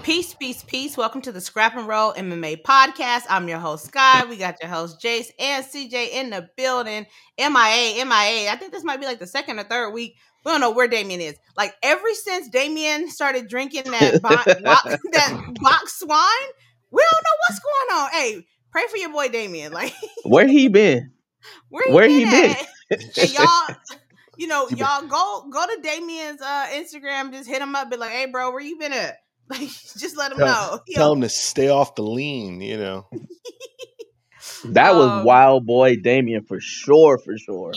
Peace, peace, peace. Welcome to the Scrap and Roll MMA podcast. I'm your host, Sky. We got your host, Jace and CJ in the building. MIA, MIA. I think this might be like the second or third week. We don't know where Damien is. Like, ever since Damien started drinking that, bo- bo- that box swine, we don't know what's going on. Hey, pray for your boy Damien. Like, Where he been? where he Where been, he been? And y'all, you know, y'all go go to Damien's uh Instagram, just hit him up, be like, hey bro, where you been at? Like, just let him Tell, know. He tell on- him to stay off the lean, you know. That was Um, wild boy Damien for sure, for sure.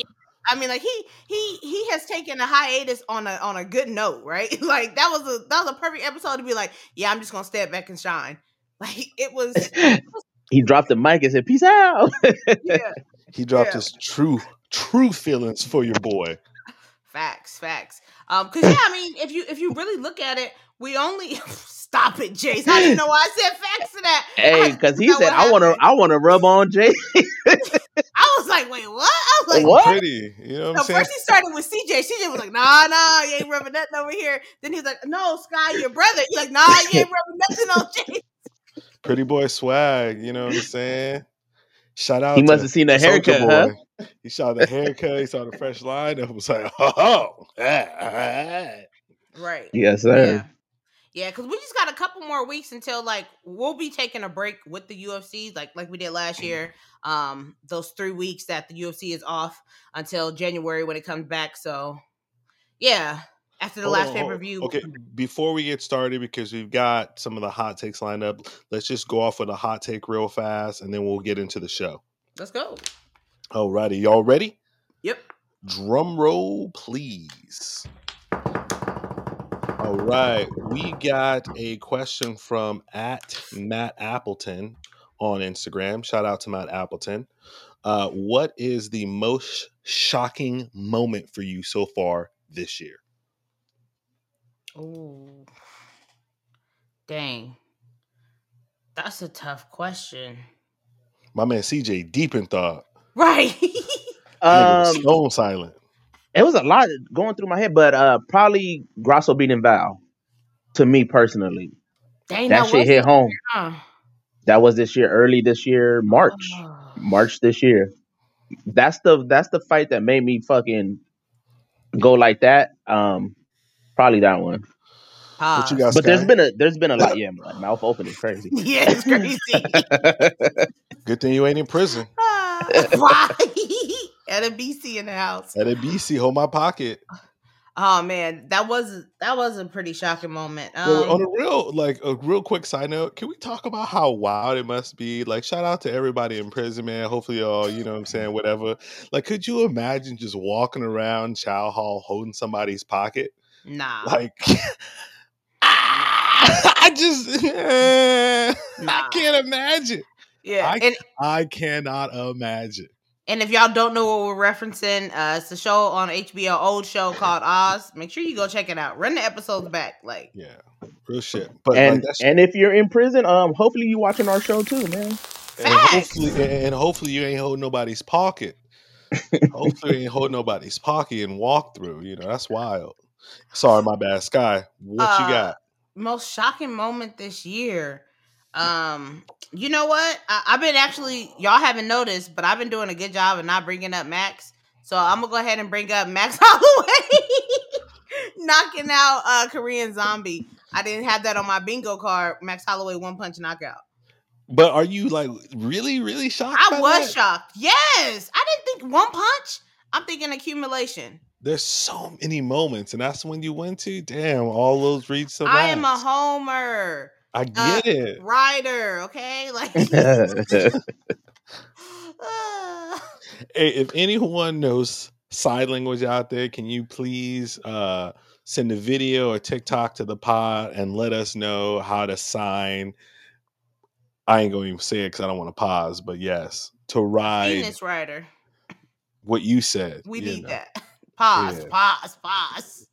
I mean, like he he he has taken a hiatus on a on a good note, right? Like that was a that was a perfect episode to be like, yeah, I'm just gonna step back and shine. Like it was, he dropped the mic and said, "Peace out." yeah. He dropped Yeah. his true true feelings for your boy. Facts, facts. Um, because yeah, I mean, if you if you really look at it, we only stop it, Jace. I didn't know why I said facts to that. hey, because he said, "I want to. I want to rub on Jay." I was like, wait, what? I was like, What? Pretty, you know what No, I'm saying? first he started with CJ. CJ was like, nah, nah, you ain't rubbing nothing over here. Then he was like, no, Sky, your brother. He's like, nah, you ain't rubbing nothing on Jay. Pretty boy swag, you know what I'm saying? Shout out he to must have seen the Soulja haircut, huh? Boy. He saw the haircut, he saw the fresh line, and was like, oh, ah, ah. Right. Yes, sir. Yeah. Yeah, because we just got a couple more weeks until like we'll be taking a break with the UFC, like like we did last year. Um, those three weeks that the UFC is off until January when it comes back. So yeah, after the Hold last pay per view. Okay, before we get started, because we've got some of the hot takes lined up, let's just go off with a hot take real fast, and then we'll get into the show. Let's go. Alrighty, y'all ready? Yep. Drum roll, please. All right, we got a question from at Matt Appleton on Instagram. Shout out to Matt Appleton. Uh, what is the most shocking moment for you so far this year? Oh, dang. That's a tough question. My man CJ deep in thought. Right. Nigga Um, stone silent. It was a lot going through my head, but uh, probably Grasso beating Val. To me personally, Dang, that shit was hit it. home. Huh. That was this year, early this year, March, Oh. March this year. That's the that's the fight that made me fucking go like that. Um, probably that one. What you Pause. got, But there's been a there's been a lot. Yeah, my mouth open is crazy. Yeah, it's crazy. Good thing you ain't in prison. Ah, Adebisi in the house. At a BC, hold my pocket. Oh man, that was that was a pretty shocking moment. Well, on Um, a real, like a real quick side note, can we talk about how wild it must be? Like, shout out to everybody in prison, man. Hopefully, y'all, you know what I'm saying, whatever. Like, could you imagine just walking around Chow Hall holding somebody's pocket? nah, Like, I just, eh, I can't imagine. yeah. I- and I cannot imagine. And if y'all don't know what we're referencing, uh, it's a show on HBO, old show called Oz. Make sure you go check it out. Run the episodes back. Like, Yeah, real shit. But and that's and if you're in prison, um, hopefully you watching our show too, man. and hopefully, and hopefully you ain't holding nobody's pocket. hopefully, you ain't holding nobody's pocket and walk through. You know, that's wild. Sorry, my bad, Sky. What you Uh, got? most shocking moment this year. Um, you know what? I, I've been actually y'all haven't noticed, but I've been doing a good job of not bringing up Max. So I'm gonna go ahead and bring up Max Holloway knocking out uh Korean Zombie. I didn't have that on my bingo card. Max Holloway one punch knockout. But are you like really, really shocked? I was that? shocked. Yes, I didn't think one punch. I'm thinking accumulation. There's so many moments, and that's when you went to. Damn, all those reads I am a homer I uh, get it. rider. Okay, like. Hey, if anyone knows sign language out there, can you please uh, send a video or TikTok to the pod and let us know how to sign? I ain't gonna even say it because I don't want to pause, but yes, to ride Venus rider. what you said. We you need know. that. Pause, Yeah. pause, pause.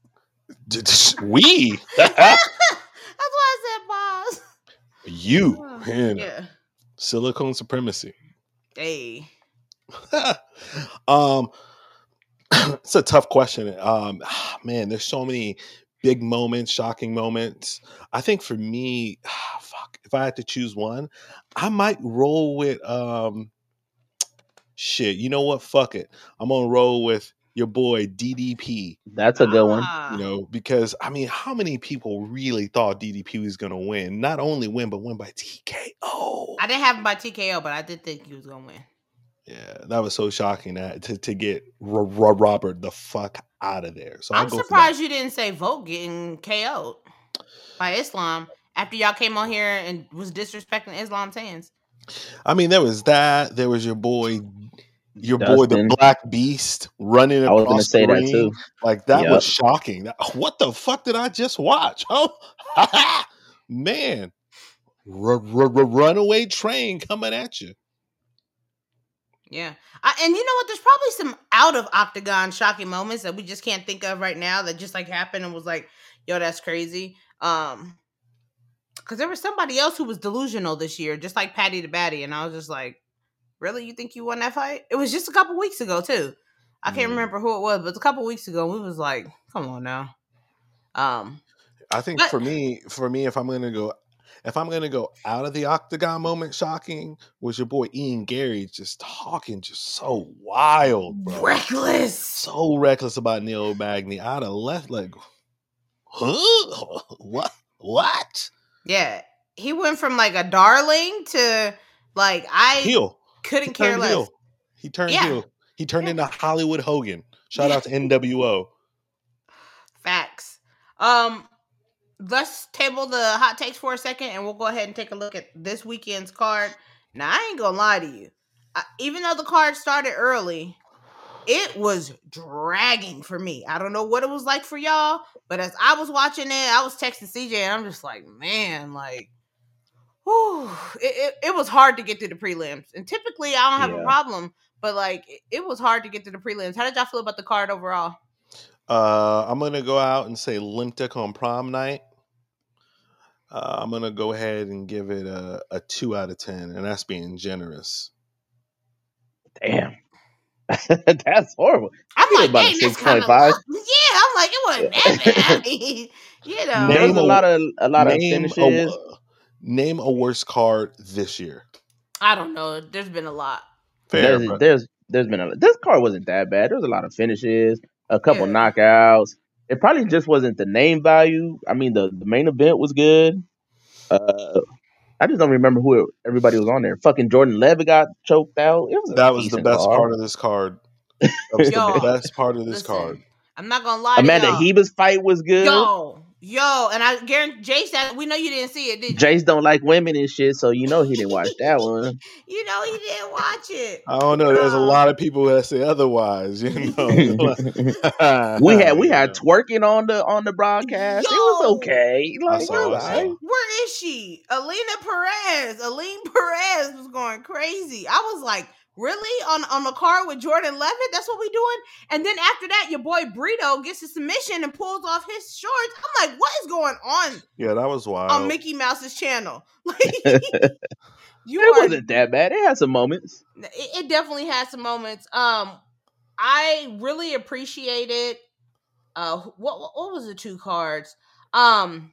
We, That's why I said pause. you, Oh, you know, Yeah. silicone supremacy. Hey. um, it's a tough question. Um, man, there's so many big moments, shocking moments. I think for me, fuck, if I had to choose one, I might roll with um shit. You know what? Fuck it. I'm gonna roll with your boy DDP. That's a good one. Ah. You know, because I mean, how many people really thought DDP was gonna win? Not only win, but win by TKO. I didn't have him by TKO, but I did think he was gonna win. Yeah, that was so shocking that to, to get R- R- Robert the fuck out of there. So I'll I'm go for that. surprised you didn't say Vote getting KO'd by Islam after y'all came on here and was disrespecting Islam's hands. I mean, there was that. There was your boy, your boy, the Black Beast, running I was across gonna say the that too. Like that Yep. was shocking. What the fuck did I just watch? Oh, man, R- r- r- runaway train coming at you. Yeah. I, and you know what? There's probably some out of octagon shocking moments that we just can't think of right now that just like happened and was like, yo, that's crazy. Um, because there was somebody else who was delusional this year, just like Paddy the Baddy, and I was just like, really? You think you won that fight? It was just a couple weeks ago too. I can't Mm. remember who it was, but it's a couple weeks ago. We was like, come on now. Um, I think But- for me, for me, if I'm gonna go, if I'm gonna go out of the octagon moment, shocking was your boy Ian Garry just talking just so wild, bro. reckless. so reckless about Neil Magny. I'd have left like, huh? What? What? Yeah, he went from like a darling to like I Heel. He couldn't care less. heel. He turned Yeah. heel. He turned Yeah. into Hollywood Hogan. Shout Yeah. out to NWO. Facts. Um, let's table the hot takes for a second, and we'll go ahead and take a look at this weekend's card. Now, I ain't gonna lie to you. I, even though the card started early, it was dragging for me. I don't know what it was like for y'all, but as I was watching it, I was texting CJ, and I'm just like, man, like. Whew, it, it, it was hard to get through the prelims. And typically I don't have a problem, but like it, it was hard to get through the prelims. How did y'all feel about the card overall? Uh, I'm gonna go out and say Limtic on prom night. Uh, I'm gonna go ahead and give it a, a two out of ten, and that's being generous. Damn. That's horrible. I'm Give like, about a dang, that's 6.5. kind of Yeah, I'm like, it wasn't that bad. You know, Name There was a a- lot of a lot of name finishes. A, name a worse card this year. I don't know. There's been a lot. Fair, there's, there's there's been a this card wasn't that bad. There was a lot of finishes, a couple Yeah. knockouts. It probably just wasn't the name value. I mean, the, the main event was good. Uh, I just don't remember who it, everybody was on there. Fucking Jordan Levitt got choked out. It was that was the best card. part of this card. That was Yo, the best part of this Listen, card. I'm not gonna lie Amanda to y'all. Heba's fight was good. Yo, yo, and I guarantee Jay said we know you didn't see it, did you? Jace don't like women and shit, so you know he didn't watch that one. You know he didn't watch it. I don't know. There's a Uh, lot of people that say otherwise. You know, we had we had twerking on the on the broadcast. it was okay. I Like, saw, it I was saw. alright. Where is she? Alina Perez. Aline Perez was going crazy. I was like, really? On on the car with Jordan Levitt? That's what we doing? And then after that, your boy Brito gets a submission and pulls off his shorts. I'm like, what is going on Yeah, that was wild. on Mickey Mouse's channel? Like you It are wasn't that bad. It had some moments. it, it definitely had some moments. Um, I really appreciated. Uh, what what, what was the two cards? Um,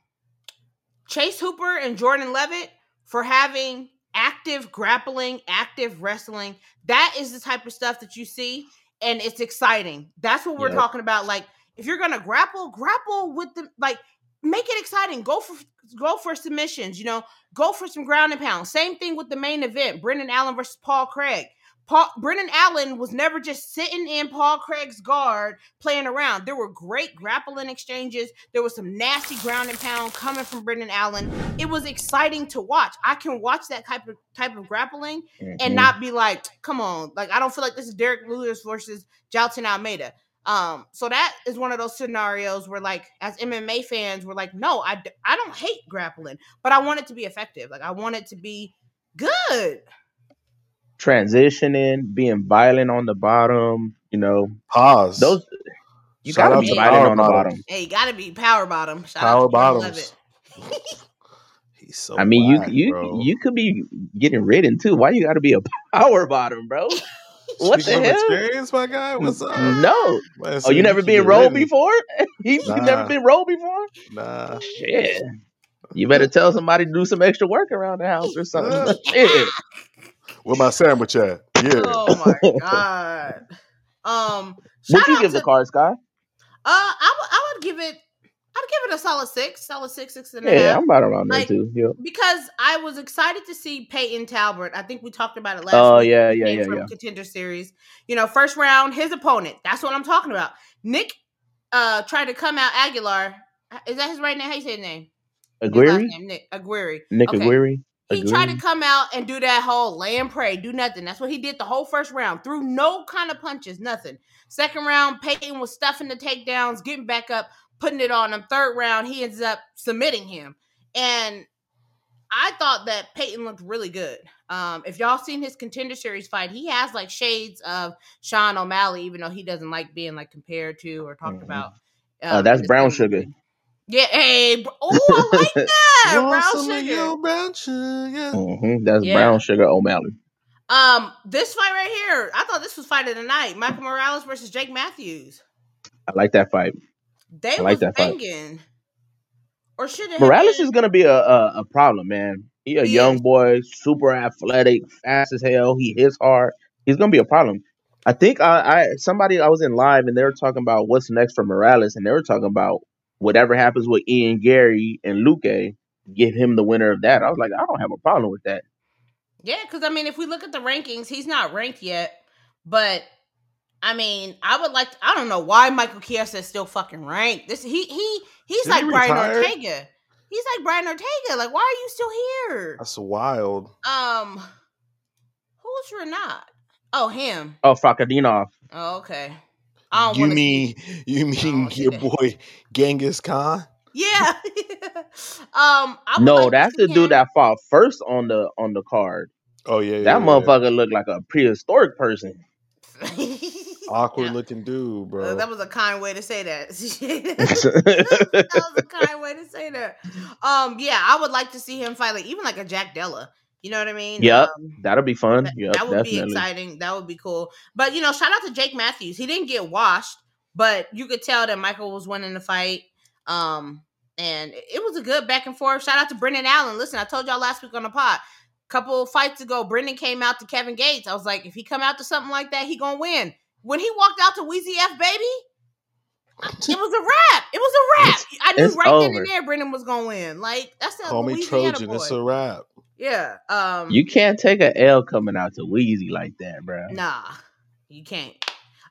Chase Hooper and Jordan Levitt for having active grappling, active wrestling. That is the type of stuff that you see, and it's exciting. That's what we're Yep. talking about. Like, if you're gonna grapple, grapple with the like. Make it exciting. Go for go for submissions. You know, go for some ground and pound. Same thing with the main event, Brendan Allen versus Paul Craig. Paul Brendan Allen was never just sitting in Paul Craig's guard playing around. There were great grappling exchanges. There was some nasty ground and pound coming from Brendan Allen. It was exciting to watch. I can watch that type of type of grappling and Mhm. not be like, come on, like I don't feel like this is Derrick Lewis versus Jailton Almeida. Um, so that is one of those scenarios where, like, as MMA fans, we're like, no, I I don't hate grappling, but I want it to be effective. Like, I want it to be good. Transitioning, being violent on the bottom. You know, Pause. those you Shout gotta be violent Power on the Bottom. bottom. Hey, you gotta be power bottom. Shout Power out to bottoms. He's so. I mean, whack, you bro. you you could be getting ridden too. Why you got to be a power bottom, bro? What Speaking the of hell? experience, my guy. What's up? No. Man, Oh, you never been rolled ready. before? you you never been rolled before? Nah. Shit. You better tell somebody to do some extra work around the house or something. Shit. Where my sandwich at? Yeah. Oh my god. Um, What shout you give to, the cars, Sky? Uh, I would I would give it. I'd give it a solid six, solid six, six six and a half. Yeah, I'm about around there too. Yeah. because I was excited to see Payton Talbott. I think we talked about it last Oh week. yeah, yeah, yeah, from yeah. Contender Series. You know, first round, his opponent. That's what I'm talking about. Nick uh tried to come out Aguilar. Is that his right name? How you say his name? His last Aguirre? name, Nick Aguirre. Nick Okay. Aguirre? He tried to come out and do that whole lay and pray, do nothing. That's what he did the whole first round. Threw no kind of punches, nothing. Second round, Payton was stuffing the takedowns, getting back up, putting it on him. Third round, he ends up submitting him. And I thought that Payton looked really good. Um, if y'all seen his contender series fight, he has like shades of Sean O'Malley, even though he doesn't like being like compared to or talked Mhm. about. Uh, um, that's brown sugar. Yeah, hey, oh, I like that. Brown sugar. your brown sugar? hmm That's Yeah. brown sugar O'Malley. Um, this fight right here, I thought this was fight of the night. Michael Morales versus Jake Matthews. I like that fight. They I like was that fight. Or should it Morales have is gonna be a, a, a problem, man. He a He young is. boy, super athletic, fast as hell. He hits hard. He's gonna be a problem. I think I, I somebody I was in live and they were talking about what's next for Morales, and they were talking about whatever happens with Ian Garry and Luque, give him the winner of that. I was like, I don't have a problem with that. Yeah, because I mean, if we look at the rankings, he's not ranked yet. But I mean, I would like. I don't know why Michael Chiesa is still fucking ranked. This he he he's Did like he Brian retire? Ortega. He's like Brian Ortega. Like, why are you still here? That's wild. Um, who's Rinat? Oh, him. Oh, Fakhretdinov. Oh, okay. I don't You mean see- you mean your that. boy Genghis Khan? Yeah. um, I would No, like that's see the dude that fought first on the on the card. Oh yeah, yeah, That yeah. motherfucker looked like a prehistoric person. awkward Yeah. looking dude, Uh, bro. that was a kind way to say that. that was a kind way to say that. Um, yeah, I would like to see him fight like even like a Jack Della. You know what I mean? Yep. Um, That'll be fun. that, Yep, that would be exciting. That would be cool. But you know, shout out to Jake Matthews. He didn't get washed, but you could tell that Michael was winning the fight. Um, and it it was a good back and forth. Shout out to Brendan Allen. Listen, I told y'all last week on the pod. Couple fights ago, Brendan came out to Kevin Gates. I was like, if he come out to something like that, he gonna win. When he walked out to Weezy F baby, it was a wrap. It was a wrap. I knew It's right then and there Brendan was gonna win. Like that's the Call me Louisiana Trojan. boy. It's a wrap. Yeah. Um. You can't take a L coming out to Weezy like that, bro. Nah, you can't.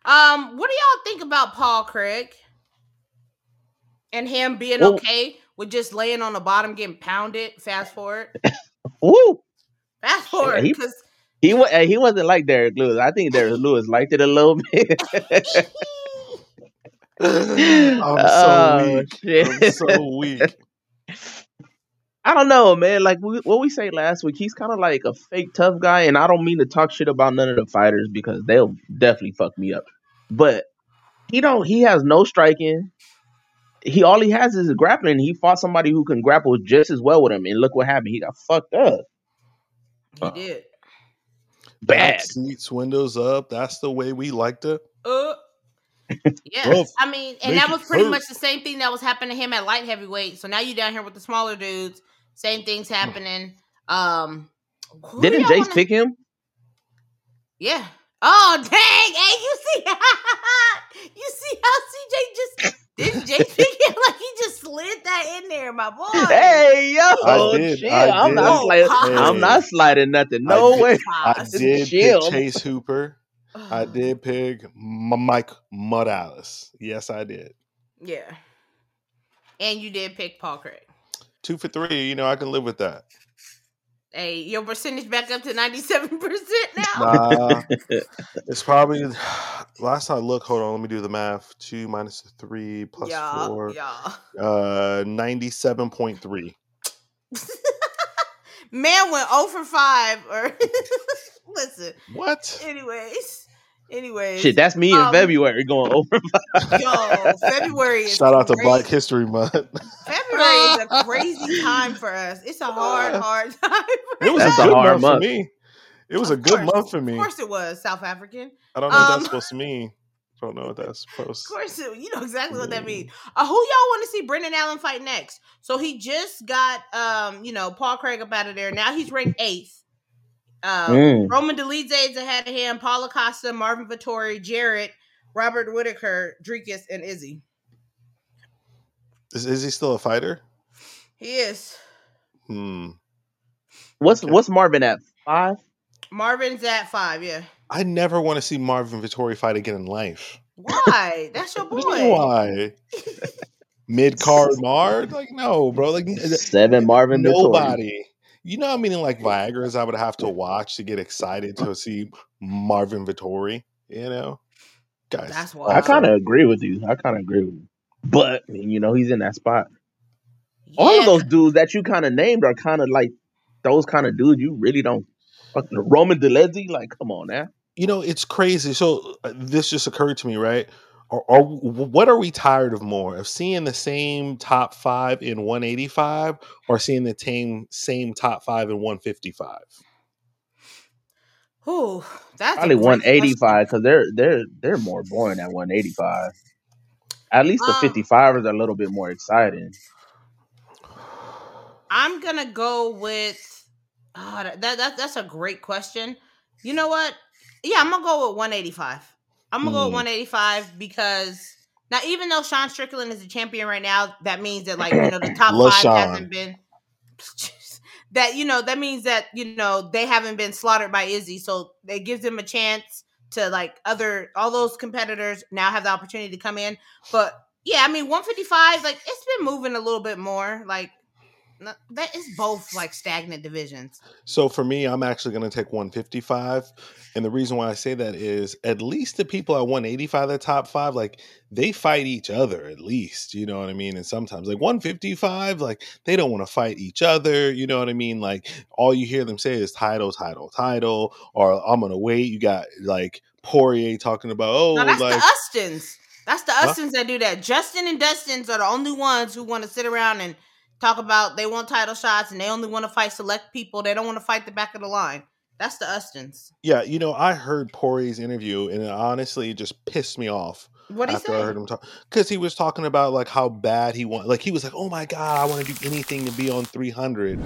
Um, what do y'all think about Paul Craig and him being Well- okay with just laying on the bottom, getting pounded? Fast forward, Woo! fast forward, he- because He wa- eh, he wasn't like Derrick Lewis. I think Derrick Lewis liked it a little bit. I'm so Oh, weak. shit. I'm so weak. I don't know, man. Like we, what we say last week, he's kind of like a fake tough guy, and I don't mean to talk shit about none of the fighters because they'll definitely fuck me up. But he don't. He has no striking. He all he has is grappling. He fought somebody who can grapple just as well with him, and look what happened. He got fucked up he Uh, did. bad. Back seats, windows up. That's the way we like to. Uh, yeah, Well, I mean, and make that was pretty hurt. much the same thing that was happening to him at light heavyweight. So now you down here with the smaller dudes. Same things happening. Um, Didn't y'all Jace wanna- pick him? Yeah. Oh dang! Hey, you see? you see how CJ just didn't Jace pick him like he just slid that in there, my boy. Hey yo, I did, chill. I I'm not sliding. Oh, I'm not sliding nothing. No did. way. I did chill. pick Chase Hooper. I did pick M- Mike Morales. Yes, I did. Yeah. And you did pick Paul Craig. Two for three. You know, I can live with that. Hey, your percentage back up to ninety seven percent now. Nah, it's probably last I look, Hold on, let me do the math. Two three plus yeah, four. yeah. Uh, ninety-seven point three. Man went 0 for 5 or listen. What? Anyways. Anyways. Shit, that's me in Um, February going over. Yo, February is Shout out to crazy. Black History Month. February is a crazy time for us. It's a hard, hard time. For It was That's a a good hard month, month. for me. It was Of a good course. month for me. Of course, it was South African. I don't know what Um, that's supposed to mean. I don't know what that's supposed. Of course, you know exactly what that Mm. means. Uh, who y'all want to see Brendan Allen fight next? So he just got, um, you know, Paul Craig up out of there. Now he's ranked eighth. Um, Mm. Roman Dolidze is ahead of him. Paulo Costa, Marvin Vettori, Jarrett, Robert Whitaker, Dricus, and Izzy. Is, is he still a fighter? He is. Hmm. What's Okay. what's Marvin at five? Marvin's at five. Yeah. I never want to see Marvin Vettori fight again in life. Why? That's your What do you mean, boy. Why? Mid card Mard? Like no, bro. Like uh, Seven Marvin Vettori. nobody. You know how many like Viagra's I would have to watch to get excited to see Marvin Vettori? You know, guys. That's why I kind of agree with you. I kind of agree with you. But I mean, you know, he's in that spot. All of those dudes that you kind of named are kind of like those kind of dudes you really don't. Fucking Roman Dolidze, like, come on now. You know it's crazy so uh, this just occurred to me right or, or what are we tired of more of seeing the same top five in 185 or seeing the same same top five in 155 Ooh, that's a Probably great one eighty question. five because they're they're they're more boring at one eighty five. At least the Um, fifty fivers are a little bit more exciting. I'm gonna go with. Oh, that, that that's a great question. You know what? Yeah, I'm gonna go with 185. I'm gonna go with Hmm. 185 because now, even though Sean Strickland is the champion right now, that means that like you know the top five Sean. hasn't been. that you know that means that you know they haven't been slaughtered by Izzy, so it gives them a chance to like other all those competitors now have the opportunity to come in. But yeah, I mean 155, like it's been moving a little bit more. Like no- that is both like stagnant divisions. so for me i'm actually going to take 155 and the reason why i say that is at least the people at 185 the top five like they fight each other at least you know what i mean and sometimes like 155 like they don't want to fight each other you know what i mean like all you hear them say is title title title or i'm gonna wait you got like poirier talking about oh no, that's like the Ustins. That's the Huh? Ustins that do that. Justin and Dustin's are the only ones who want to sit around and talk about they want title shots and they only want to fight select people. They don't want to fight the back of the line. That's the Ustins. yeah you know i heard poirier's interview and it honestly just pissed me off What after I heard him talk, because he was talking about like how bad he want, like he was like, "Oh my god, I want to do anything to be on 300,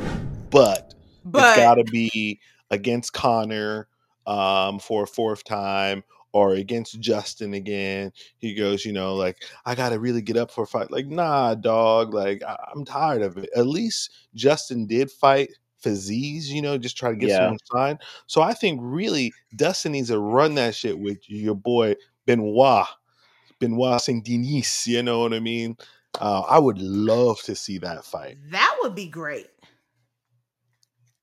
but, But it's got to be against Conor um, for a fourth time or against Justin again." He goes, "You know, like I got to really get up for a fight." Like, nah, dog. Like I- I'm tired of it. At least Justin did fight. Faziz, you know, just try to get Yeah. someone signed. So I think really Dustin needs to run that shit with your boy Benoit. Benoit Saint Denis, you know what I mean? Uh, I would love to see that fight. that would be great.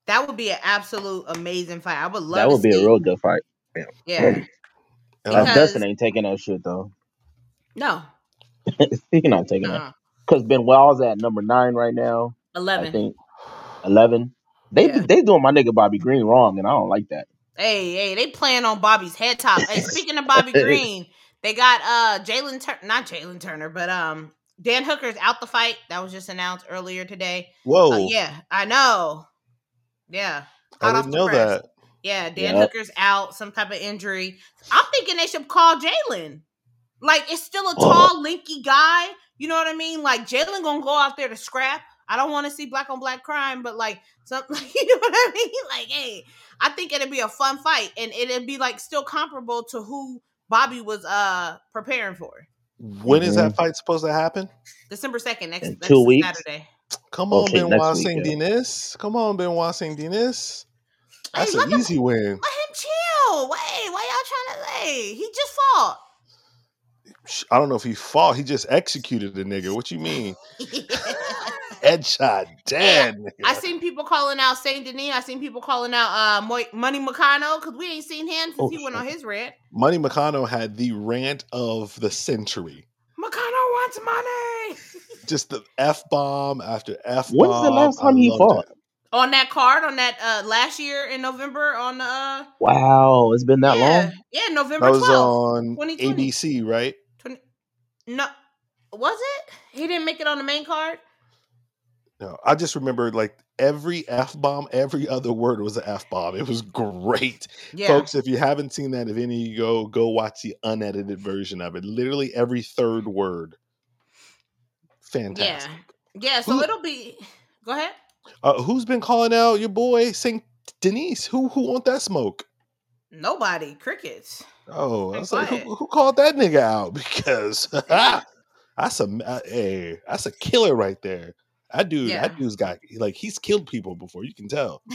That would be an absolute amazing fight. I would love That to would be see. a real good fight. yeah. And Like, Because- Dustin ain't taking that shit though. No. He's not taking that Uh, because Benoit's at number nine right now. I Eleven. think eleven. They Yeah. they doing my nigga Bobby Green wrong, and I don't like that. Hey, hey, they playing on Bobby's head top. Hey, speaking of Bobby Green, they got uh Jalen Turner, not Jalen Turner, but um Dan Hooker's out the fight. That was just announced earlier today. whoa, Uh, yeah, I know. Yeah, I hot off didn't know press. that. Yeah, Dan Yep. Hooker's out, some type of injury. I'm thinking they should call Jalen. Like, it's still a Oh. tall, linky guy. You know what I mean? Like, Jalen gonna go out there to scrap. I don't want to see black on black crime, but like, some, you know what I mean? Like, hey, I think it'd be a fun fight, and it'd be like still comparable to who Bobby was uh preparing for. When is that fight supposed to happen? December second, next, In next two weeks? Saturday. Come on, Okay, Benoit next week, Saint yeah. Denis. Come on, Benoit Saint Denis. Hey, That's let an him- easy win. Let him chill. Wait, why y'all trying to? Hey, he just fought. I don't know if he fought. He just executed the nigga. What you mean? Headshot, dead. nigga. I seen people calling out Saint Denis. I seen people calling out uh Mo- Money Moicano because we ain't seen him since Oh, he went on his rant. Money Moicano had the rant of the century. Moicano wants money Just the f bomb after f bomb. When's the last time he fought? On that card on that uh last year in November on the uh Wow, it's been that yeah long. yeah November That was twelfth. on ABC, right? 20, no, was it? He didn't make it on the main card. No, I just remember like every f bomb, every other word was an f bomb. It was great, Yeah. folks. If you haven't seen that, if any of you go go watch the unedited version of it, literally every third word, fantastic. Yeah. Yeah. So Who- it'll be. Go ahead. Uh, who's been calling out your boy Saint Denis? Who who want that smoke? Nobody. Crickets. Oh, I was like, who, who called that nigga out? Because that's a uh, hey, that's a killer right there. That dude, Yeah. that dude's got like he's killed people before. You can tell.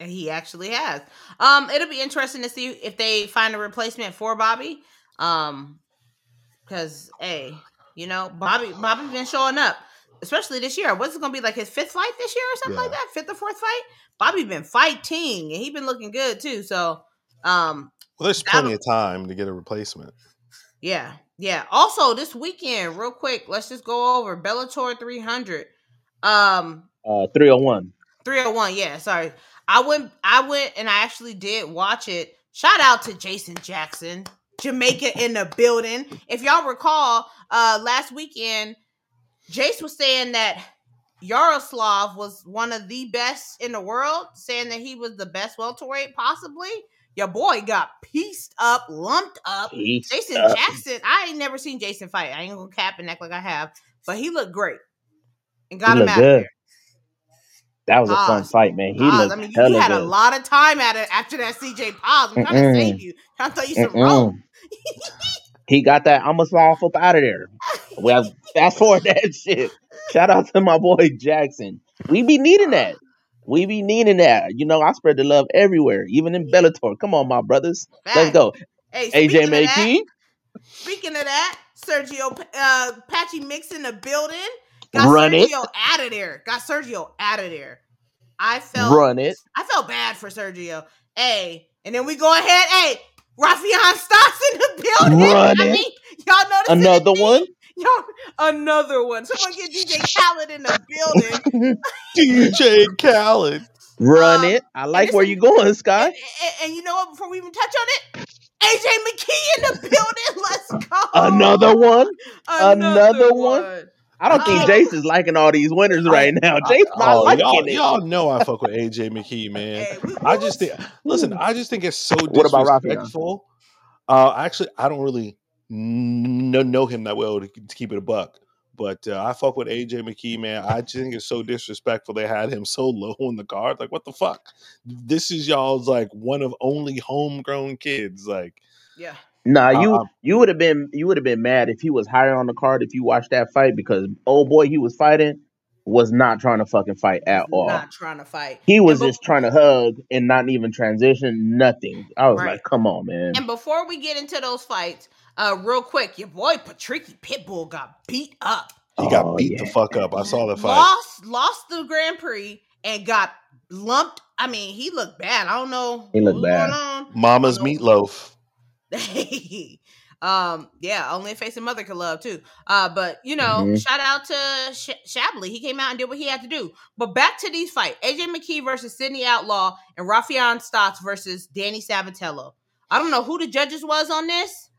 And he actually has. Um, it'll be interesting to see if they find a replacement for Bobby. Um, because hey, you know, Bobby Bobby been showing up, especially this year. What's it gonna be like his fifth fight this year or something like that? Fifth or fourth fight? Bobby been fighting and he been looking good too. So, um, Well, there's plenty of time to get a replacement. yeah, yeah. Also, this weekend, real quick, let's just go over Bellator 300. Um, Uh, three hundred one. 301 yeah sorry i went i went and i actually did watch it shout out to jason jackson jamaica in the building if y'all recall uh last weekend jace was saying that yaroslav was one of the best in the world saying that he was the best welterweight possibly your boy got pieced up lumped up Jason Jackson, I ain't never seen Jason fight. I ain't gonna cap and act like I have, but he looked great and got He him out of good. there. That was a fun fight, man. He Pause. looked I mean, you, you had good. a lot of time at it after that CJ pause. I'm trying Mm-mm. to save you, trying to throw you some rope. he got that I'm a off up out of there. Well, fast forward that shit. Shout out to my boy Jackson. We be needing that. We be needing that. You know, I spread the love everywhere, even in Bellator. Come on, my brothers. Let's go. Hey, AJ speaking of that, McKee. speaking of that, Sergio uh, Patchy Mix in the building. Got Run it. Out of there. Got Sergio out of there. I felt Run it. I felt bad for Sergio. Hey, and then we go ahead. Hey, Raufeon Stots in the building. Run I it. mean, y'all notice Another one. Y'all, another one. Someone get DJ Khaled in the building. DJ Khaled. Run Um, it. I like where where is- you going, And, Scott. and- and you know what? Before we even touch on it, AJ McKee in the building. Let's go. Another one. Another one? one. I don't think Oh. Jace is liking all these winners right now. Jace not Oh, liking y'all, it. y'all know I fuck with AJ McKee, man. Hey, we- I just think, listen, I just think it's so What about Raufeon? disrespectful. Uh, actually, I don't really know, know him that well to, to keep it a buck, but uh, I fuck with AJ McKee, man. I just think it's so disrespectful. They had him so low on the card. Like, what the fuck? This is y'all's like one of only homegrown kids. Like, yeah. Nah, you you would have been you would have been mad if he was higher on the card if you watched that fight because oh boy he was fighting was not trying to fucking fight at all. Not trying to fight. He was And be- just trying to hug and not even transition, nothing. I was Right. like, come on, man. And before we get into those fights, uh, real quick, your boy Patricky Pitbull got beat up. he got Oh, beat the fuck up. I saw the fight. Lost, lost the Grand Prix and got lumped. I mean, he looked bad. I don't know. He looked bad. Going on. Mama's I don't meatloaf. um, yeah, only a face a mother could love too. Uh, but you know, Mhm. shout out to Sh- Shabliy. He came out and did what he had to do. But back to these fight: AJ McKee versus Sydney Outlaw and Raufeon Stots versus Danny Sabatello. I don't know who the judges was on this,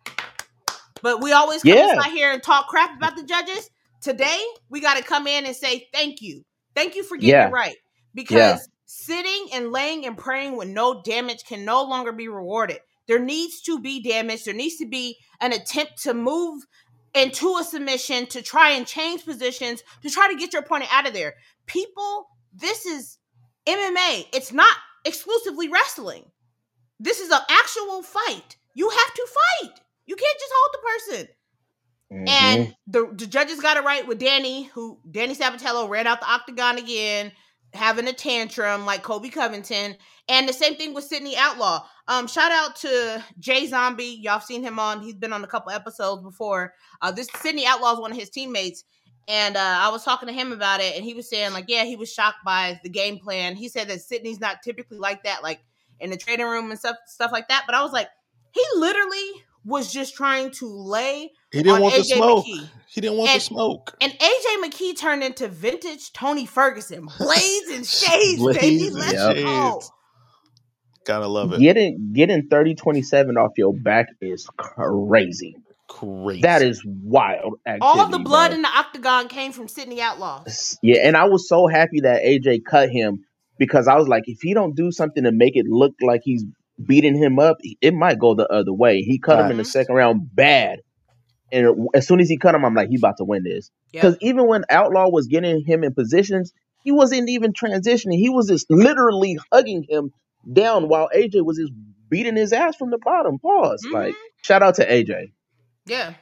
but we always come Yeah. inside here and talk crap about the judges. Today, we got to come in and say thank you, thank you for getting Yeah. it right because sitting and laying and praying with no damage can no longer be rewarded. There needs to be damage. There needs to be an attempt to move into a submission to try and change positions to try to get your opponent out of there. People, this is MMA. It's not exclusively wrestling. This is an actual fight. You have to fight. You can't just hold the person. Mhm. And the, the judges got it right with Danny, who Danny Sabatello ran out the octagon again, having a tantrum like Kobe Covington. And the same thing with Sydney Outlaw. Um, shout out to Jay Zombie. Y'all have seen him on. He's been on a couple episodes before. Uh, this Sydney Outlaw is one of his teammates. And uh, I was talking to him about it, and he was saying, like, yeah, he was shocked by the game plan. He said that Sydney's not typically like that, like in the training room and stuff, stuff like that. But I was like, he literally was just trying to lay He didn't on want the AJ smoke. McKee. He didn't want And- the smoke. And AJ McKee turned into vintage Tony Ferguson. Blades and shades, baby. Let's and go. shades. Gotta love it. getting getting 30 27 off your back is crazy. crazy. That is wild. All the blood bro. in the octagon came from Sydney Outlaw. Yeah, and I was so happy that AJ cut him because I was like, if he don't do something to make it look like he's beating him up, it might go the other way. He cut him in the second round bad, and as soon as he cut him, I'm like, he about to win this. Because even when Outlaw was getting him in positions, he wasn't even transitioning. He was just literally hugging him down while AJ was just beating his ass from the bottom. Pause. Mhm. Like, shout out to AJ. Yeah.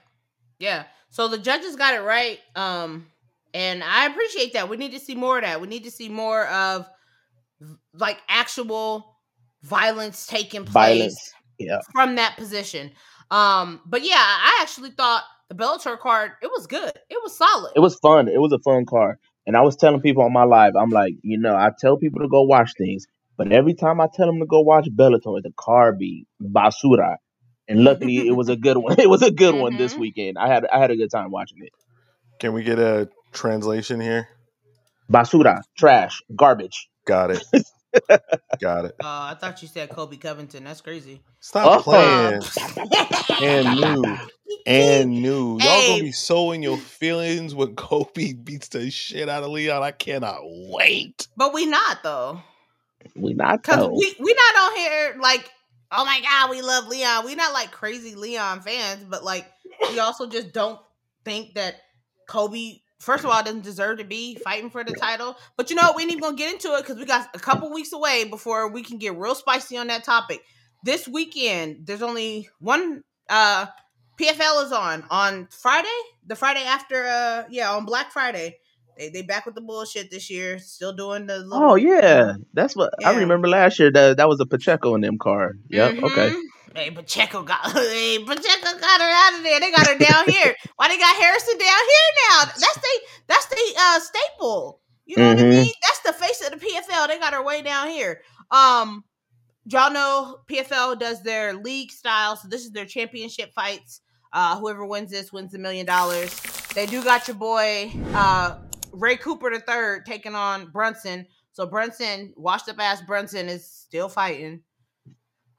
Yeah. So the judges got it right. Um, and I appreciate that. We need to see more of that. We need to see more of like actual violence taking place Violence. Yeah. from that position. Um, but yeah, I actually thought the Bellator card, it was good. It was solid. It was fun. It was a fun card. And I was telling people on my live, I'm like, you know, I tell people to go watch things, but every time I tell them to go watch Bellator, the card be basura. And luckily, it was a good one. It was a good one this Mhm. weekend. I had I had a good time watching it. Can we get a translation here? Basura, trash, garbage. Got it. Got it. Uh, I thought you said Kobe Covington. That's crazy. Stop Oh. playing. And new. And new. Y'all Hey. gonna be so in your feelings when Kobe beats the shit out of Leon. I cannot wait. but we not though. We not Cause we we not on here like, oh my god, we love Leon. We not like crazy Leon fans, but like we also just don't think that Kobe, first of all, doesn't deserve to be fighting for the title. But you know what? We ain't even gonna get into it because we got a couple weeks away before we can get real spicy on that topic. This weekend, there's only one uh PFL is on on Friday, the Friday after uh yeah, on Black Friday. They they back with the bullshit this year, still doing the little Oh yeah, that's what I remember last year. That that was a Pacheco in them card. Yep. Okay. Hey, Pacheco got hey, Pacheco got her out of there. They got her down here. Why they got Harrison down here now? That's the that's the uh staple. You know what I Mhm. mean? That's the face of the PFL. They got her way down here. Um, y'all know PFL does their league style, so this is their championship fights. Uh, whoever wins this wins a million dollars. They do got your boy uh Ray Cooper the third taking on Brunson. So Brunson, washed up ass Brunson, is still fighting.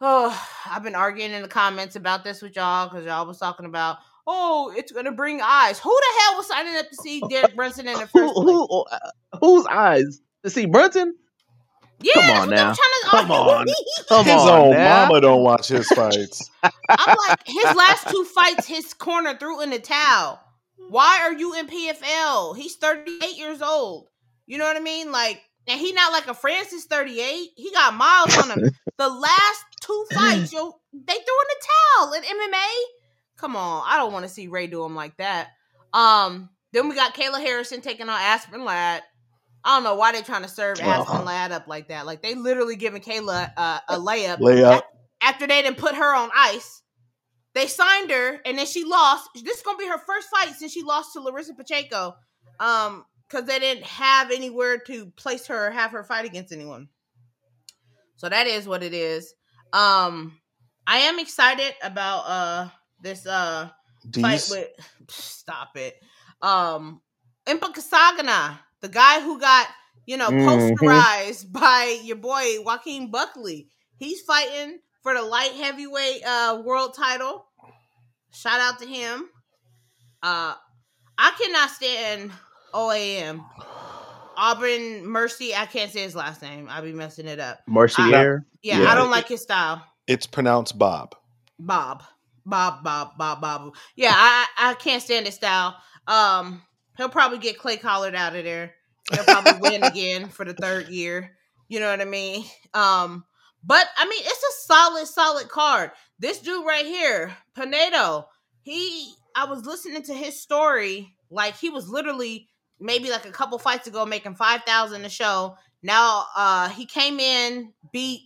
Oh, I've been arguing in the comments about this with y'all because y'all was talking about, oh, it's gonna bring eyes. Who the hell was signing up to see Derek Brunson in the Who, first place? who, uh, whose eyes to see Brunson? Yeah, Come on now. trying to Come on. Come His on own now. mama don't watch his fights. I'm like, his last two fights, his corner threw in the towel. Why are you in PFL? He's 38 years old. You know what I mean? Like, and he not like a Francis 38. He got miles on him. the last two fights, yo, they threw in the towel in MMA. Come on, I don't want to see Ray do him like that. Um, then we got Kayla Harrison taking on Aspen Ladd. I don't know why they're trying to serve Well. Aspen Ladd up like that. Like they literally giving Kayla uh, a layup Layup. after they didn't put her on ice. They signed her and then she lost. This is gonna be her first fight since she lost to Larissa Pacheco. Um, because they didn't have anywhere to place her or have her fight against anyone. So that is what it is. Um, I am excited about uh this uh fight with stop it. Um Impa Kasanganay, the guy who got, you know, Mhm. posterized by your boy Joaquin Buckley. He's fighting for the light heavyweight uh world title. Shout out to him. Uh I cannot stand OAM. Auburn Mercy, I can't say his last name. I'll be messing it up. Mercier. Yeah, Yeah. I don't like his style. It's pronounced Bob. Bob. Bob, Bob, Bob, Bob. Yeah, I I can't stand his style. Um, he'll probably get Clay Collard out of there. He'll probably win again for the third year. You know what I mean? Um, but I mean, it's a solid, solid card. This dude right here, Pinedo, he I was listening to his story, like he was literally maybe like a couple fights ago making five thousand a show. Now uh he came in, beat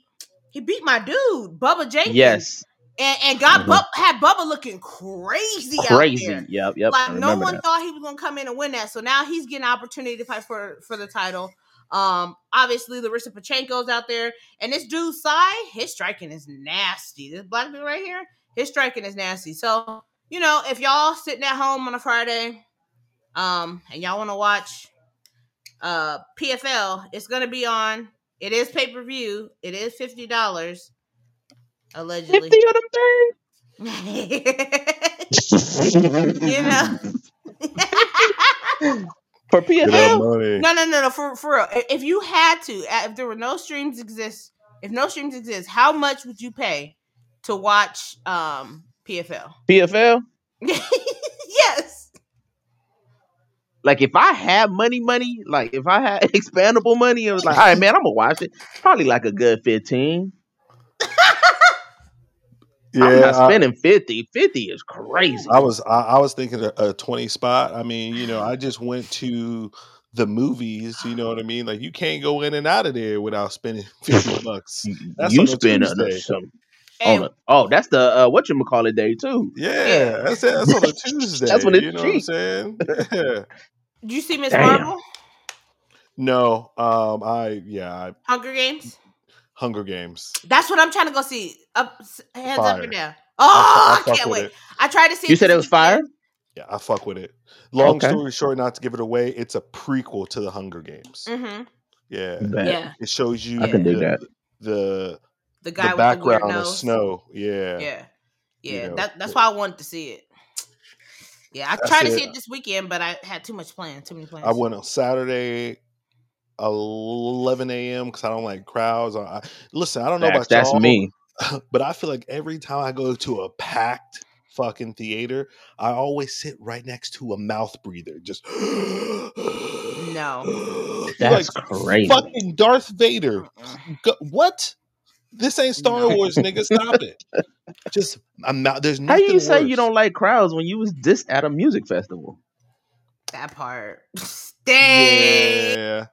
he beat my dude, Bubba Jenkins Yes. and, and got Mhm. Bub, had Bubba looking crazy, out Crazy. there. Yep. Yep. Like no one that. thought he was gonna come in and win that. So now he's getting an opportunity to fight for for the title. Um, obviously Larissa Pacheco's out there, and this dude Sai, his striking is nasty. This black dude right here, his striking is nasty. So you know, if y'all sitting at home on a Friday, um, and y'all want to watch uh PFL, it's gonna be on. It is pay per view. It is fifty dollars, allegedly. Fifty of them things. you know. For PFL, money. No, no, no, no. For for real, if you had to, uh, if there were no streams exist, if no streams exist, how much would you pay to watch um PFL? PFL. yes. Like if I had money, money, like if I had expandable money, it was like, all right, man, I'm gonna watch it. Probably like a good fifteen. I'm Yeah, not I, spending fifty. Fifty is crazy. I was I, I was thinking a, a twenty spot. I mean, you know, I just went to the movies. You know what I mean? Like you can't go in and out of there without spending fifty bucks. You- That's you on a spend on some. And a, oh, that's the uh, what you call it day too. Yeah, that's it. That's on a Tuesday. That's when it's you know cheap. what I'm saying? Yeah. Did you see Miss Marvel? No, um, I yeah, I, Hunger Games. Hunger Games. That's what I'm trying to go see. Up, s- hands up Fire. or down. Oh, fu- I, I can't wait. it. I tried to see. You said it was fire. weekend. Yeah, I fuck with it. Long Okay. story short, not to give it away, it's a prequel to the Hunger Games. Mhm. Yeah, Bet. Yeah, it shows you I can dig the, that. the the guy the with the background of snow. Yeah, Yeah, You yeah. know, that that's but- why I wanted to see it. Yeah, I That's tried to see it. it this weekend, but I had too much plans. Too many plans. I went on Saturday, eleven a.m. because I don't like crowds. I, I, listen, I don't know Facts, about that's y'all, me. but I feel like every time I go to a packed fucking theater, I always sit right next to a mouth breather. Just No. That's like crazy. fucking Darth Vader. Go- what? This ain't Star Wars, nigga. Stop it. Just I'm not. There's How nothing. you say worse. you don't like crowds when you was this at a music festival? that part. Dang. Yeah,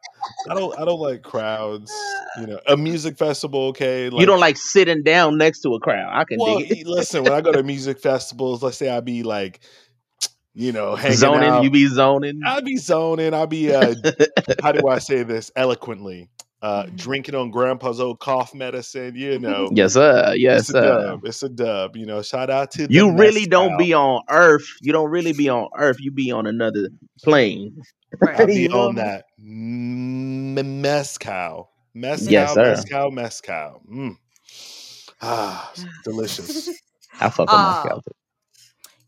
I don't. I don't like crowds. You know, a music festival. Okay, you don't like sitting down next to a crowd. I can Well, dig it. listen, when I go to music festivals, let's say I be like, you know, hanging zoning, out. you be zoning. I'll be zoning. I'll be. Uh, how do I say this eloquently? Uh, drinking on Grandpa's old cough medicine. You know. yes, sir. Yes, It's a sir. dub. It's a dub. You know, shout out to the You really don't mezcal. be on Earth. You don't really be on Earth. You be on another plane. I Right. be on that m- mezcal, mezcal, Yes, sir. mezcal, mezcal. Mm. Ah, delicious. I fuck with Uh, scalp.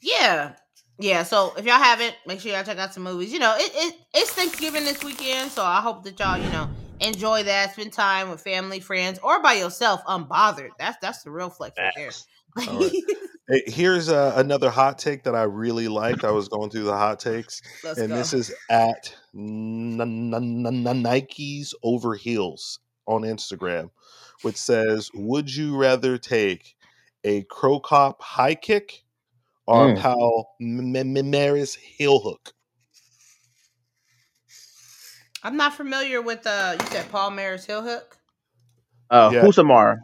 Yeah. Yeah, so if y'all haven't, make sure y'all check out some movies. You know, it, it it's Thanksgiving this weekend, so I hope that y'all, you know, enjoy that, spend time with family, friends, or by yourself, unbothered. That's that's the real flex right there. All right. Hey, here's uh, another hot take that I really liked. I was going through the hot takes, Let's and go. this is at N- N- N- N- Nikes over heels on Instagram, which says, "Would you rather take a Cro Cop high kick or Mm. a pal M- M- M- Maris heel hook?" I'm not familiar with uh you said Paul Maris Hill Hook. Uh, Yeah. Husamar.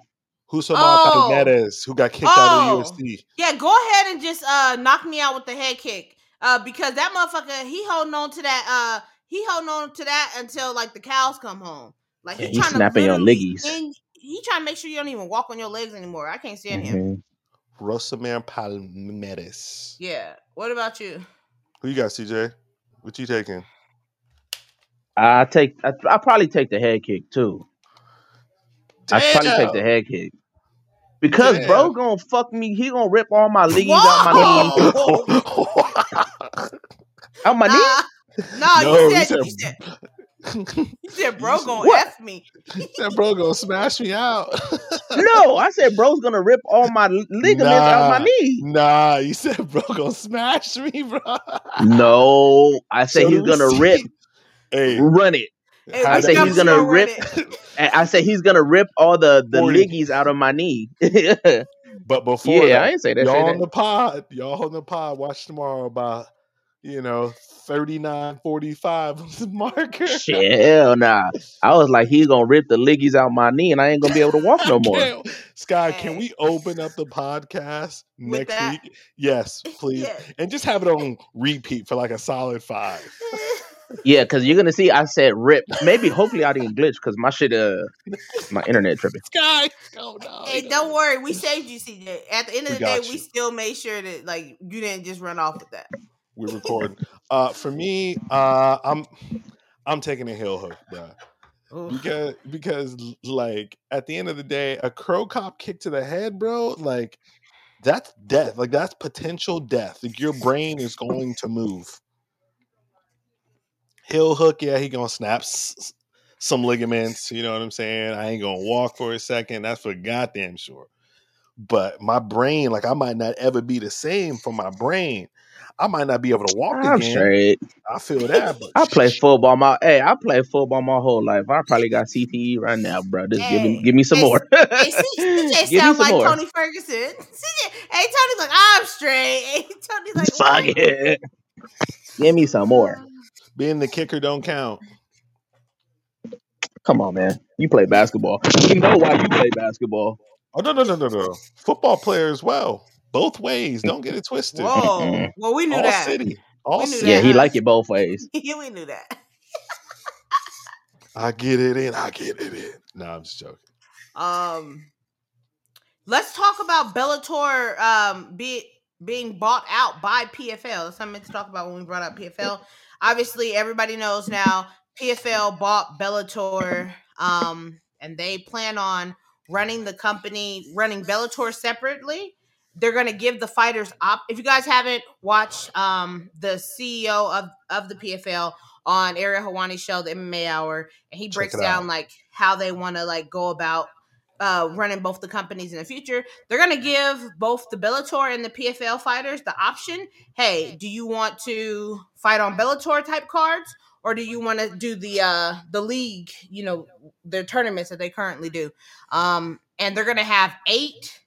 Husamar Oh. Palhares, who got kicked out Oh. of the UFC. Yeah, go ahead and just uh knock me out with the head kick. Uh because that motherfucker he holding on to that uh he holding on to that until like the cows come home. Like Yeah, he he trying snapping to your literally liggies. he trying to make sure you don't even walk on your legs anymore. I can't stand him. Mhm. Rousimar Palhares. Yeah. What about you? Who you got, CJ? What you taking? I take. I, I probably take the head kick too. I probably take the head kick because Damn. bro gonna fuck me. He gonna rip all my liggies out my knee. Whoa! Out my knee. Nah, nah, No, you, you said, said- you said you said bro gonna What? F me. that bro gonna smash me out. No, I said bro's gonna rip all my li- ligaments out my Nah. knee. nah, you said bro gonna smash me, bro. No, I said Show he's the gonna receipt. Rip, Hey, run it. Hey, I say he's gonna rip- I said he's gonna rip all the the 40. liggies out of my knee. But before yeah, I ain't say that. y'all Say on the pod, y'all on the pod, watch tomorrow about you know 39 45 on the marker. Shit, hell nah. I was like, he's gonna rip the liggies out my knee, and I ain't gonna be able to walk no more. Can't- Sky, can we open up the podcast With next that? week? Yes, please. Yeah. And just have it on repeat for like a solid five. Yeah, because you're gonna see. I said rip. Maybe, hopefully, I didn't glitch because my shit, uh, my internet tripping. Sky, oh no. Hey, don't worry, we saved you, CJ. At the end of We the day, got we still made sure that like you didn't just run off with that. We're recording. Uh, for me, uh, I'm I'm taking a heel hook, bro. Oof. because because like at the end of the day, a Cro Cop kick to the head, bro. Like That's death. Like that's potential death. Like your brain is going to move. Heel hook, yeah, he gonna snap s- some ligaments. You know what I'm saying? I ain't gonna walk for a second. That's for goddamn sure. But my brain, like I might not ever be the same for my brain. I might not be able to walk I'm again. straight. I feel that, but I play football my hey, I play football my whole life. I probably got CTE right now, bro. Just give me give me some hey, more. Hey, CJ give me sound like more. Tony Ferguson. CJ, hey, Tony's like, I'm straight. Hey, Tony's like, Fuck it. Give me some more. Being the kicker don't count. Come on, man. You play basketball. You know why you play basketball. Oh no, no, no, no, no. Football player as well. Both ways. Don't get it twisted. Whoa. Well, we knew All that. city. All knew city. Yeah, he like it both ways. yeah, we knew that. I get it in. I get it in. No, I'm just joking. Um, let's talk about Bellator um be, being bought out by PFL. That's something to talk about when we brought up PFL. Obviously, everybody knows now PFL bought Bellator, um, and they plan on running the company, running Bellator separately. They're gonna give the fighters op. If you guys haven't watched um the CEO of of the PFL on Ariel Helwani's show, the MMA Hour, and he breaks down out. like how they want to like go about uh, running both the companies in the future. They're gonna give both the Bellator and the PFL fighters the option. Hey, do you want to fight on Bellator type cards, or do you want to do the uh, the league? You know, the tournaments that they currently do. Um, and they're gonna have eight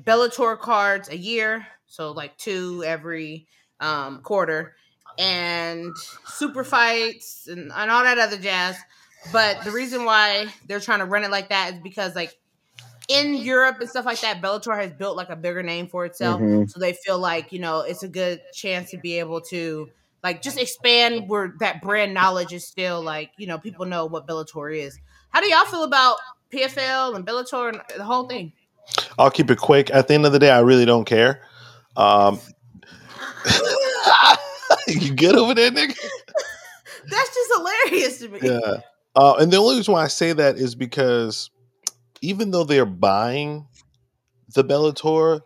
Bellator cards a year, so like two every um, quarter, and super fights and, and all that other jazz. But the reason why they're trying to run it like that is because like in Europe and stuff like that, Bellator has built like a bigger name for itself. Mhm. So they feel like, you know, it's a good chance to be able to like just expand where that brand knowledge is still like, you know, people know what Bellator is. How do y'all feel about PFL and Bellator and the whole thing? I'll keep it quick. At the end of the day, I really don't care. Um, you good over there, nigga? That's just hilarious to me. Yeah. Uh, and the only reason why I say that is because even though they're buying the Bellator,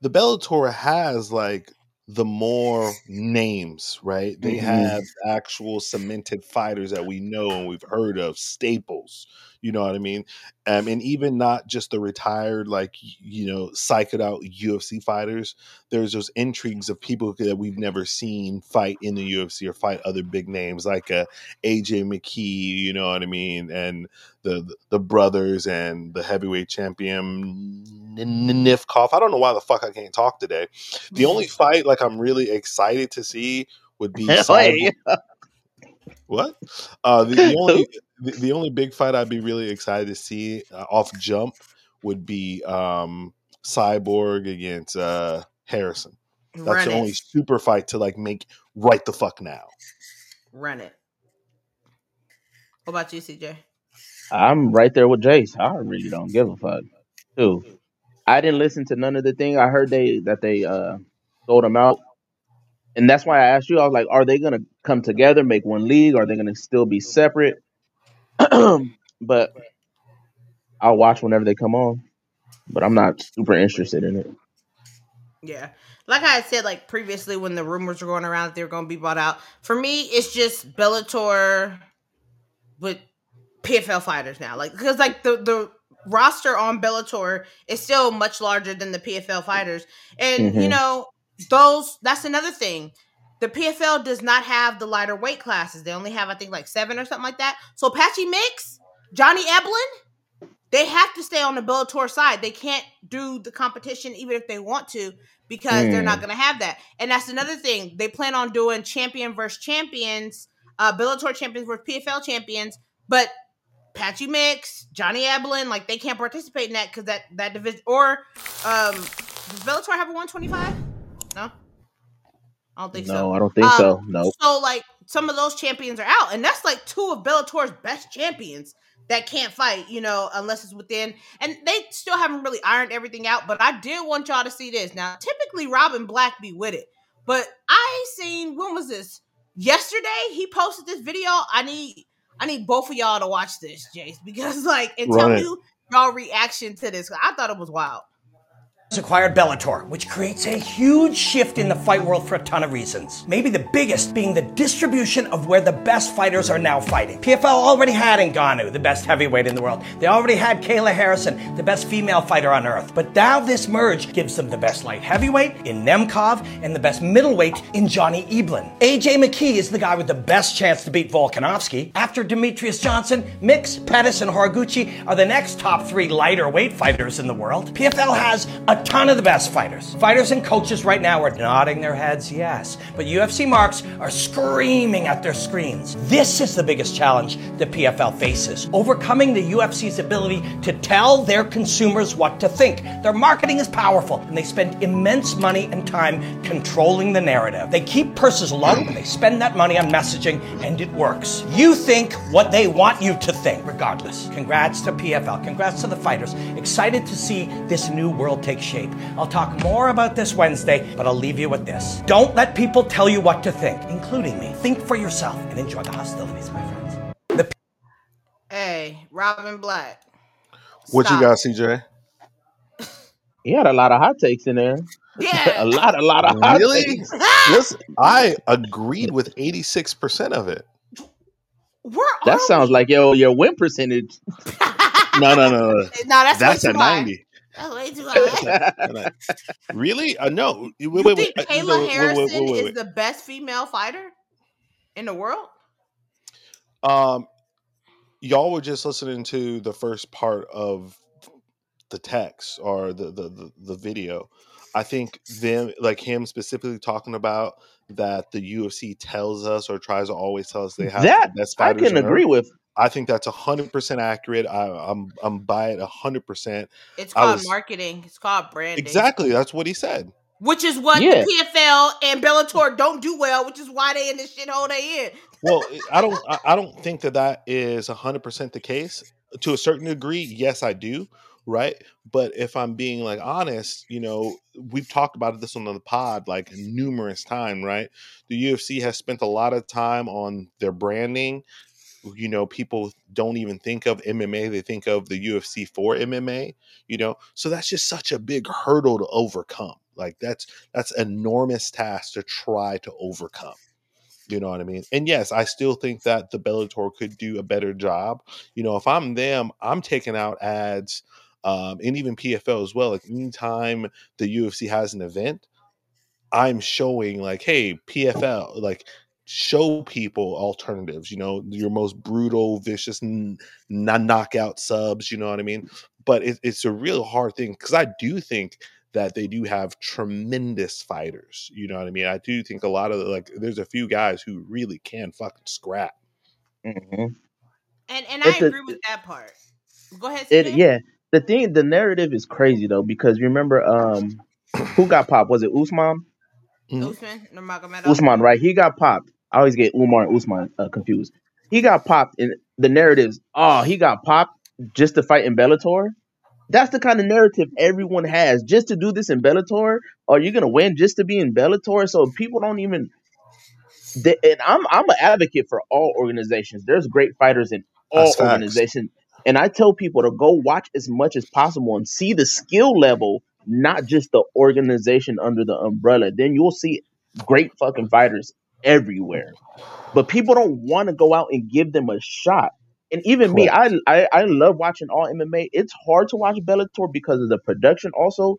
the Bellator has like the more names, right? They Mhm. have actual cemented fighters that we know and we've heard of, staples. You know what I mean? Um, and even not just the retired, like you know, psyched out UFC fighters. There's those intrigues of people that we've never seen fight in the UFC or fight other big names, like uh, AJ McKee. You know what I mean? And the the brothers and the heavyweight champion Nifkov. I don't know why the fuck I can't talk today. The only fight like I'm really excited to see would be Cyborg. What? Uh, the, the only the, the only big fight I'd be really excited to see uh, off jump would be um, Cyborg against uh, Harrison. That's Run the only it. super fight to like make right the fuck now. Run it. What about you, CJ? I'm right there with Jace. I really don't give a fuck. Too. I didn't listen to none of the thing. I heard they that they uh sold them out. And that's why I asked you, I was like, are they gonna come together, make one league? Are they gonna still be separate? but I'll watch whenever they come on. But I'm not super interested in it. Yeah. Like I said, like previously when the rumors were going around that they were to be bought out, for me, it's just Bellator with PFL fighters now. Like, because like the, the roster on Bellator is still much larger than the PFL fighters. And, you Mhm. know, those, that's another thing. The PFL does not have the lighter weight classes. They only have, I think, like seven or something like that. So Patchy Mix, Johnny Eblen, they have to stay on the Bellator side. They can't do the competition even if they want to because they're not Mm. going to have that. And that's another thing. They plan on doing champion versus champions, uh, Bellator champions versus PFL champions, but Patchy Mix, Johnny Eblen, like they can't participate in that because that that division or um, does Bellator have a one twenty five? No, I don't think so. No, I don't think Um, so. No. So like some of those champions are out, and that's like two of Bellator's best champions that can't fight, you know, unless it's within. And they still haven't really ironed everything out. But I did want y'all to see this. Now, typically Robin Black be with it, but I seen when was this? Yesterday he posted this video. I need I need both of y'all to watch this, Jace, because like and tell Run it. y'all reaction to this. I thought it was wild. Acquired Bellator, which creates a huge shift in the fight world for a ton of reasons. Maybe the biggest being the distribution of where the best fighters are now fighting. PFL already had Ngannou, the best heavyweight in the world. They already had Kayla Harrison, the best female fighter on earth. But now this merge gives them the best light heavyweight in Nemkov and the best middleweight in Johnny Eblen. AJ McKee is the guy with the best chance to beat Volkanovski. After Demetrious Johnson, Mix, Pettis, and Horiguchi are the next top three lighter weight fighters in the world. PFL has a ton of the best fighters. Fighters and coaches right now are nodding their heads, yes. But UFC marks are screaming at their screens. This is the biggest challenge the PFL faces overcoming the UFC's ability to tell their consumers what to think. Their marketing is powerful, and they spend immense money and time controlling the narrative. They keep purses low, and they spend that money on messaging, and it works. You think what they want you to think, regardless. Congrats to PFL. Congrats to the fighters. Excited to see this new world take shape. I'll talk more about this Wednesday, but I'll leave you with this. Don't let people tell you what to think, including me. Think for yourself and enjoy the hostilities, my friends. The Hey, Robin Black. What you Stop. got, CJ? He had a lot of hot takes in there. Yeah. a lot, a lot of hot Really? takes. Listen, I agreed with 86% of it. Where That are sounds like your your win percentage. No, no, no, no. no, that's That's way a too high. 90. That's way too high. Really? Uh, no. Wait, You wait, wait. think uh, Kayla no, Harrison wait, wait, wait, is the best female fighter in the world? Um, y'all were just listening to the first part of the text or the the the, the video. I think them like him specifically talking about that the UFC tells us or tries to always tell us they have that the best I fighters. can agree with. I think that's hundred percent accurate. I, I'm I'm by it hundred percent. It's called was- marketing. It's called branding. Exactly, that's what he said. Which is what Yeah. the PFL and Bellator don't do well, which is why they in this shithole they in. Well, I don't I- I don't think that that is hundred percent the case. To a certain degree, yes, I do. Right, but if I'm being like honest, you know, we've talked about this on the pod like numerous times. Right, the UFC has spent a lot of time on their branding. You know, people don't even think of MMA; they think of the UFC for MMA. You know, so that's just such a big hurdle to overcome. Like that's that's enormous task to try to overcome. You know what I mean? And yes, I still think that the Bellator could do a better job. You know, if I'm them, I'm taking out ads, um, and even PFL as well. Like anytime the UFC has an event, I'm showing like, hey, PFL, like show people alternatives. You know, your most brutal, vicious, n- non knockout subs. You know what I mean? But it, it's a real hard thing because I do think that they do have tremendous fighters. You know what I mean? I do think a lot of the, like there's a few guys who really can fucking scrap. Mhm. And and But I the- agree with that part. Go ahead, It yeah. The thing, the narrative is crazy though because remember, um, who got popped? Was it Usman? Usman Usman, right? He got popped. I always get Umar and Usman uh, confused. He got popped, in the narratives. Oh, he got popped just to fight in Bellator. That's the kind of narrative everyone has. Just to do this in Bellator, are you gonna win just to be in Bellator? So people don't even. They, and I'm I'm an advocate for all organizations. There's great fighters in all That's facts. organizations, and I tell people to go watch as much as possible and see the skill level, not just the organization under the umbrella. Then you'll see great fucking fighters everywhere. But people don't want to go out and give them a shot. And even me, I, I I love watching all MMA. It's hard to watch Bellator because of the production. Also,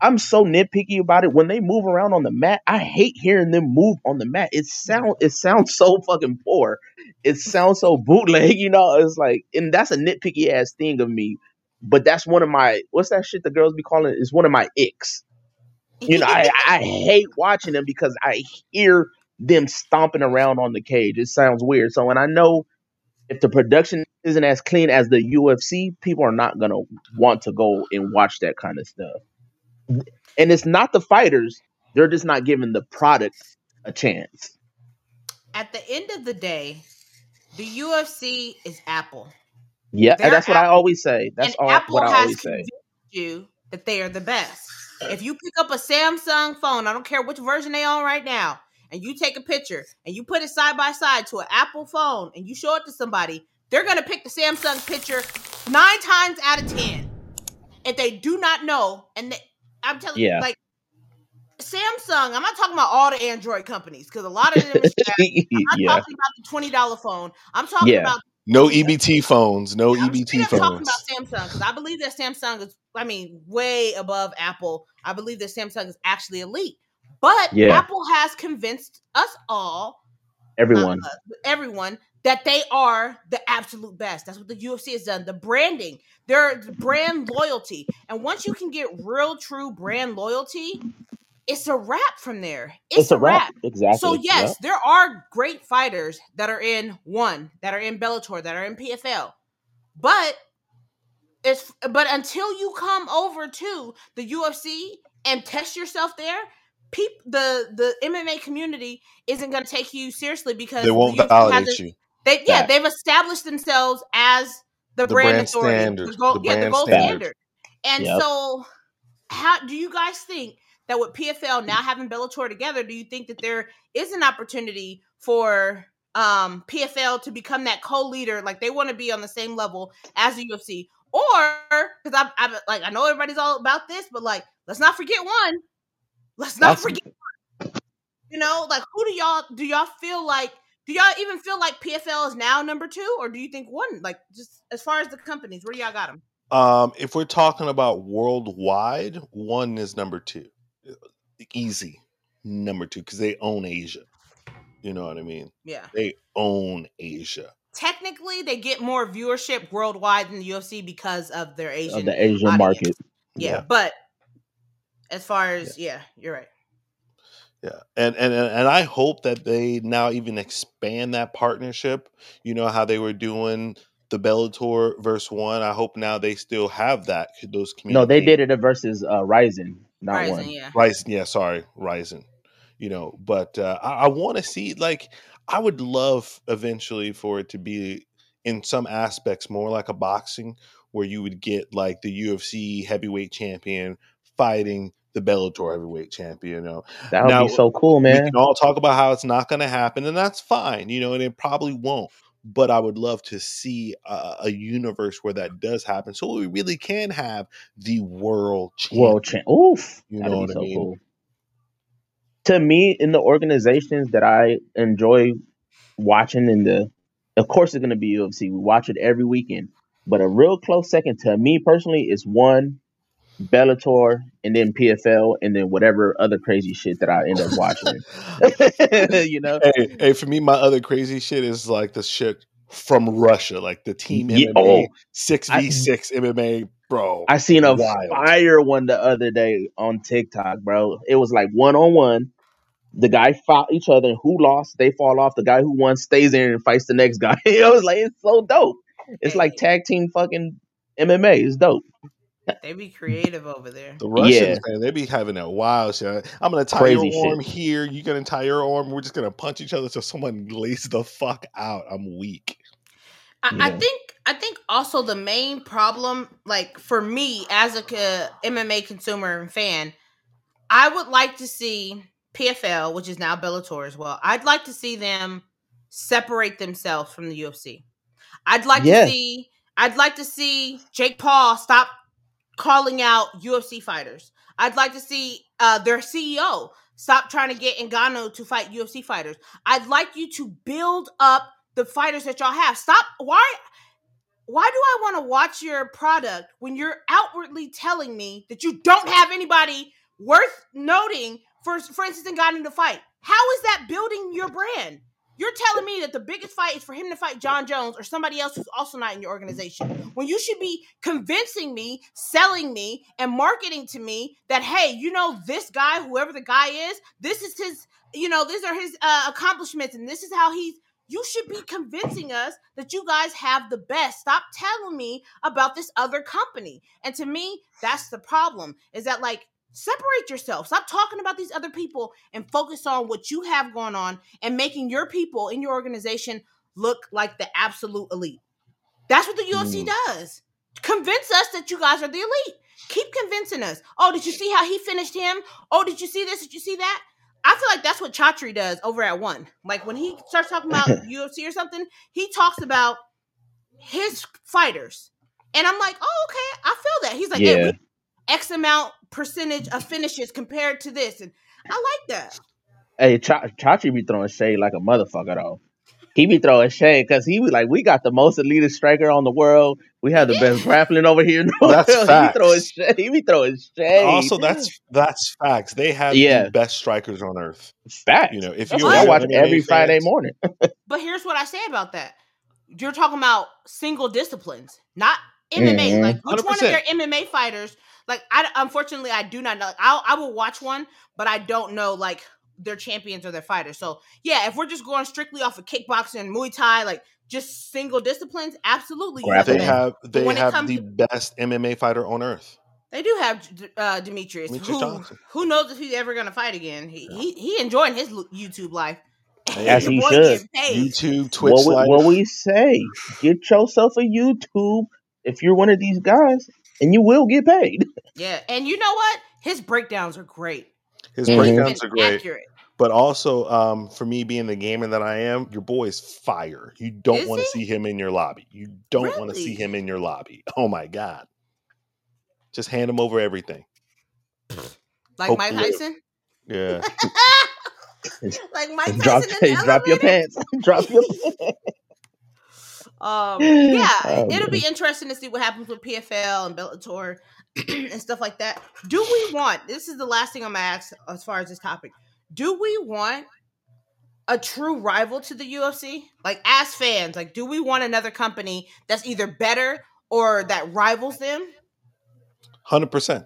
I'm so nitpicky about it. When they move around on the mat, I hate hearing them move on the mat. It sound it sounds so fucking poor. It sounds so bootleg, you know. It's like, and that's a nitpicky ass thing of me. But that's one of my what's that shit the girls be calling it? It's one of my icks. You know, I, I hate watching them because I hear them stomping around on the cage. It sounds weird. So, and I know if the production isn't as clean as the UFC, people are not gonna want to go and watch that kind of stuff. And it's not the fighters; they're just not giving the product a chance. At the end of the day, the UFC is Apple. Yeah, They're that's what I always say. That's all Apple what I has always say. convinced you that they are the best. If you pick up a Samsung phone, I don't care which version they on right now, and you take a picture and you put it side by side to an Apple phone and you show it to somebody, they're gonna pick the Samsung picture nine times out of ten. If they do not know, and they, I'm telling Yeah. you, like Samsung. I'm not talking about all the Android companies because a lot of them. Is trash. I'm not yeah. talking about the twenty dollar phone. I'm talking Yeah. about No EBT phones. No I'm EBT straight up talking phones. about Samsung because I believe that Samsung is, I mean, way above Apple. I believe that Samsung is actually elite. But Yeah. Apple has convinced us all, Everyone. uh, everyone, that they are the absolute best. That's what the UFC has done. The branding, their brand loyalty. And once you can get real, true brand loyalty, it's a wrap from there. It's, a wrap. Exactly. So yes, Yep. there are great fighters that are in one, that are in Bellator, that are in PFL. But it's but until you come over to the UFC and test yourself there, peop the the MMA community isn't going to take you seriously because They won't the UFC validate hasn't- you. They yeah, Fact. they've established themselves as the, The brand, brand authority, standard, the gold, the yeah, the brand gold standard. standard. And Yep. so, how do you guys think that with PFL now having Bellator together, do you think that there is an opportunity for um PFL to become that co-leader, like they want to be on the same level as the UFC, or because I'm, I'm like I know everybody's all about this, but like let's not forget one. Let's not That's- forget. You know, like who do y'all do y'all feel like? Do y'all even feel like PFL is now number two, or do you think one? Like just as far as the companies, where y'all got them? Um, if we're talking about worldwide, one is number two. Easy. Number two, because they own Asia. You know what I mean? Yeah. They own Asia. Technically, they get more viewership worldwide than the UFC because of their Asian. Of the Asian audience. market. yeah, Yeah. but as far as yeah, you're right. Yeah, and and and and I hope that they now even expand that partnership. You know how they were doing the Bellator verse one. I hope now they still have that those. No, they did it versus uh, Rizin, not Rising, one. yeah. Rizin, yeah, sorry, Rizin. You know, but uh, I, I want to see like I would love eventually for it to be in some aspects more like a boxing, where you would get like the UFC heavyweight champion fighting the Bellator heavyweight champion. You know, That would Now, be so cool, man. we can all talk about how it's not going to happen, and that's fine. You know, and it probably won't. But I would love to see a, a universe where that does happen, so we really can have the world champion. World champ. Oof. You know be what I mean? cool. To me, in the organizations that I enjoy watching, in the, of course, it's going to be UFC. We watch it every weekend. But a real close second to me personally is one, Bellator, and then PFL, and then whatever other crazy shit that I end up watching. you know? hey, hey, for me, my other crazy shit is like the shit from Russia, like the team Yeah, MMA, oh. six v six MMA, bro. I seen a Wild. fire one the other day on TikTok, bro. It was like one on one. The guy fought each other, and who lost, they fall off. The guy who won stays there and fights the next guy. it was like it's so dope. It's like tag team fucking MMA. It's dope. They be creative over there. The Russians, Yeah. man, they be having that wild shit. I'm gonna tie Crazy your arm shit. here. You gonna tie your arm. We're just gonna punch each other till someone lays the fuck out. I'm weak. I, I think I think also the main problem, like for me as a co- MMA consumer and fan, I would like to see PFL, which is now Bellator as well. I'd like to see them separate themselves from the UFC. I'd like Yeah. to see I'd like to see Jake Paul stop calling out UFC fighters. I'd like to see uh, their CEO stop trying to get Ngannou to fight UFC fighters. I'd like you to build up the fighters that y'all have. Stop. Why? Why do I want to watch your product when you're outwardly telling me that you don't have anybody worth noting for, for instance, Ngannou to fight? How is that building your brand? You're telling me that the biggest fight is for him to fight Jon Jones or somebody else who's also not in your organization. When you should be convincing me, selling me, and marketing to me that, hey, you know, this guy, whoever the guy is, this is his, you know, these are his uh, accomplishments, and this is how he's. You should be convincing us that you guys have the best. Stop telling me about this other company. And to me, that's the problem is that, like, separate yourself. Stop talking about these other people and focus on what you have going on and making your people in your organization look like the absolute elite. That's what the UFC Mm. does. Convince us that you guys are the elite. Keep convincing us. Oh, did you see how he finished him? Oh, did you see this? Did you see that? I feel like that's what Chatri does over at one. Like when he starts talking about UFC or something, he talks about his fighters. And I'm like, oh, okay, I feel that. He's like, yeah, we X amount percentage of finishes compared to this, and I like that. Hey, Cha- Chachi be throwing shade like a motherfucker though. He be throwing shade because he was like, "We got the most elitist striker on the world. We have the best grappling over here." No, That's he be throwing shade. He be throwing shade. Also, that's that's facts. They have Yeah. the best strikers on earth. facts. You know, if you I watch MMA every Friday morning. But here's what I say about that: you're talking about single disciplines, not MMA. Mhm. Like which one of 100%. their MMA fighters? Like I unfortunately I do not know. Like, I I will watch one, but I don't know like their champions or their fighters. So yeah, if we're just going strictly off of kickboxing and Muay Thai, like just single disciplines, absolutely. you have They the Grappling. best. have they when have the to- best MMA fighter on earth. They do have uh, Demetrious, Demetrious who who knows if he's ever gonna fight again. He he, he enjoying his YouTube life. As he should. YouTube, Twitch, What we, what we say? Get yourself a YouTube if you're one of these guys, and you will get paid. Yeah, and you know what? His breakdowns are great. His Mhm. breakdowns are great. Accurate. But also, um, for me being the gamer that I am, your boy is fire. You don't want to see him in your lobby. You don't want to see him in your lobby. Oh my god! Just hand him over everything. Like Mike Hopefully. Tyson. Yeah. like Mike Tyson. drop, in the hey, drop your pants. drop your pants. Um, yeah, Oh, it'll be interesting to see what happens with PFL and Bellator and stuff like that. Do we want? This is the last thing I'm gonna ask as far as this topic. Do we want a true rival to the UFC? Like as fans, like do we want another company that's either better or that rivals them? Hundred percent.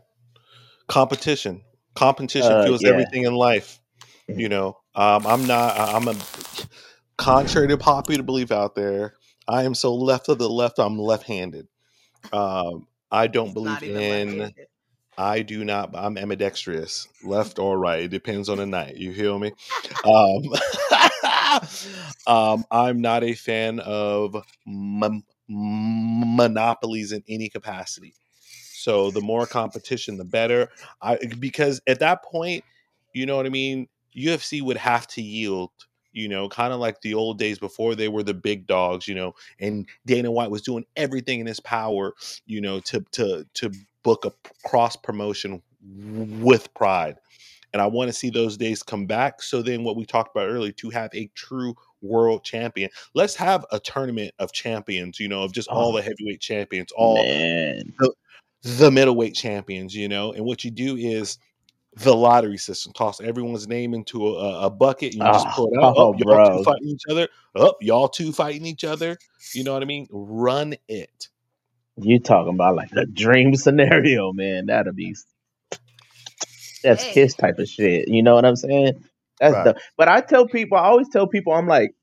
Competition. Competition Uh, fuels yeah. everything in life. You know, um, I'm not. I'm a. Contrary to popular belief out there, I am so left of the left. I'm left-handed. Um, I don't believe in. I do not. I'm ambidextrous, left or right. It depends on the night. You feel me? Um, um, I'm not a fan of mon- monopolies in any capacity. So the more competition, the better. I because at that point, you know what I mean. UFC would have to yield. You know, kind of like the old days before they were the big dogs. You know, and Dana White was doing everything in his power. You know, to to to book a cross promotion with pride. And I want to see those days come back. So then, what we talked about earlier, to have a true world champion, let's have a tournament of champions. You know, of just all Oh. the heavyweight champions, all Man, the middleweight champions. You know, and what you do is the lottery system. Toss everyone's name into a, a bucket. And you just Oh, pull it out. oh, Oh, y'all bro. two fighting each other. Up, y'all two fighting each other. You know what I mean? Run it. you talking about like the dream scenario, man? That'll be that's Hey. kiss type of shit. You know what I'm saying? That's Right. the. But I tell people, I always tell people, I'm like,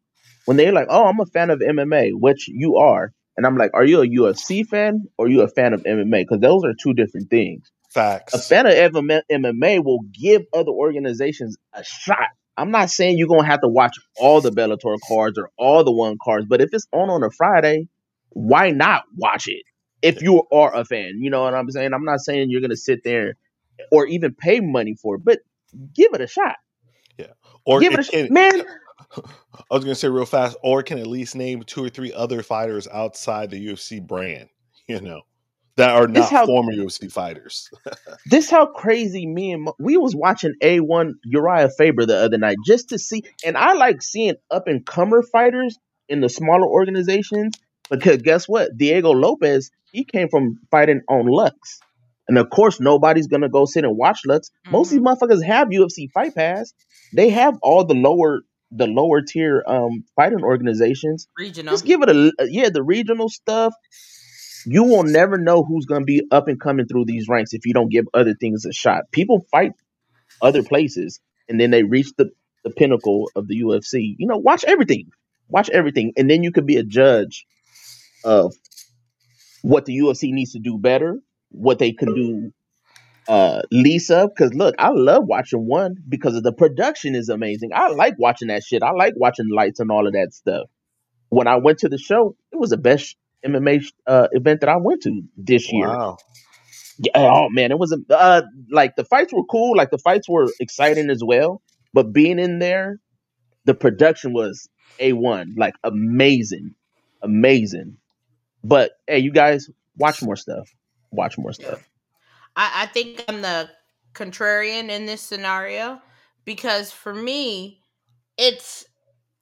when they're like, "Oh, I'm a fan of MMA," which you are, and I'm like, "Are you a UFC fan or are you a fan of MMA?" Because those are two different things. Facts. A fan of MMA MMA will give other organizations a shot. I'm not saying you're gonna have to watch all the Bellator cards or all the one cards, but if it's on on a Friday, why not watch it? If you are a fan, you know what I'm saying. I'm not saying you're gonna sit there or even pay money for it, but give it a shot. Yeah, or give it it a shot, man. I was gonna say real fast, or can at least name two or three other fighters outside the UFC brand, you know, that are not how- former UFC fighters. This how crazy me and Mo- we was watching A1 Uriah Faber the other night just to see, and I like seeing up and comer fighters in the smaller organizations because guess what? Diego Lopes he came from fighting on Lux, and of course nobody's gonna go sit and watch Lux. Most of these motherfuckers have UFC Fight Pass. They have all the lower the lower tier um fighting organizations. Regional. Just give it a yeah, the regional stuff. You will never know who's going to be up and coming through these ranks if you don't give other things a shot. People fight other places and then they reach the, the pinnacle of the UFC. You know, watch everything. Watch everything. And then you could be a judge of what the UFC needs to do better, what they can do uh lease up. Cause look, I love watching one because of the production is amazing. I like watching that shit. I like watching lights and all of that stuff when I went to the show, it was the best MMA uh, event that I went to this year. Wow. Yeah, oh man, it was a uh, like the fights were cool, like the fights were exciting as well. But being in there, the production was a one, like amazing, amazing. But hey, you guys watch more stuff. Watch more stuff. I, I think I'm the contrarian in this scenario because for me, it's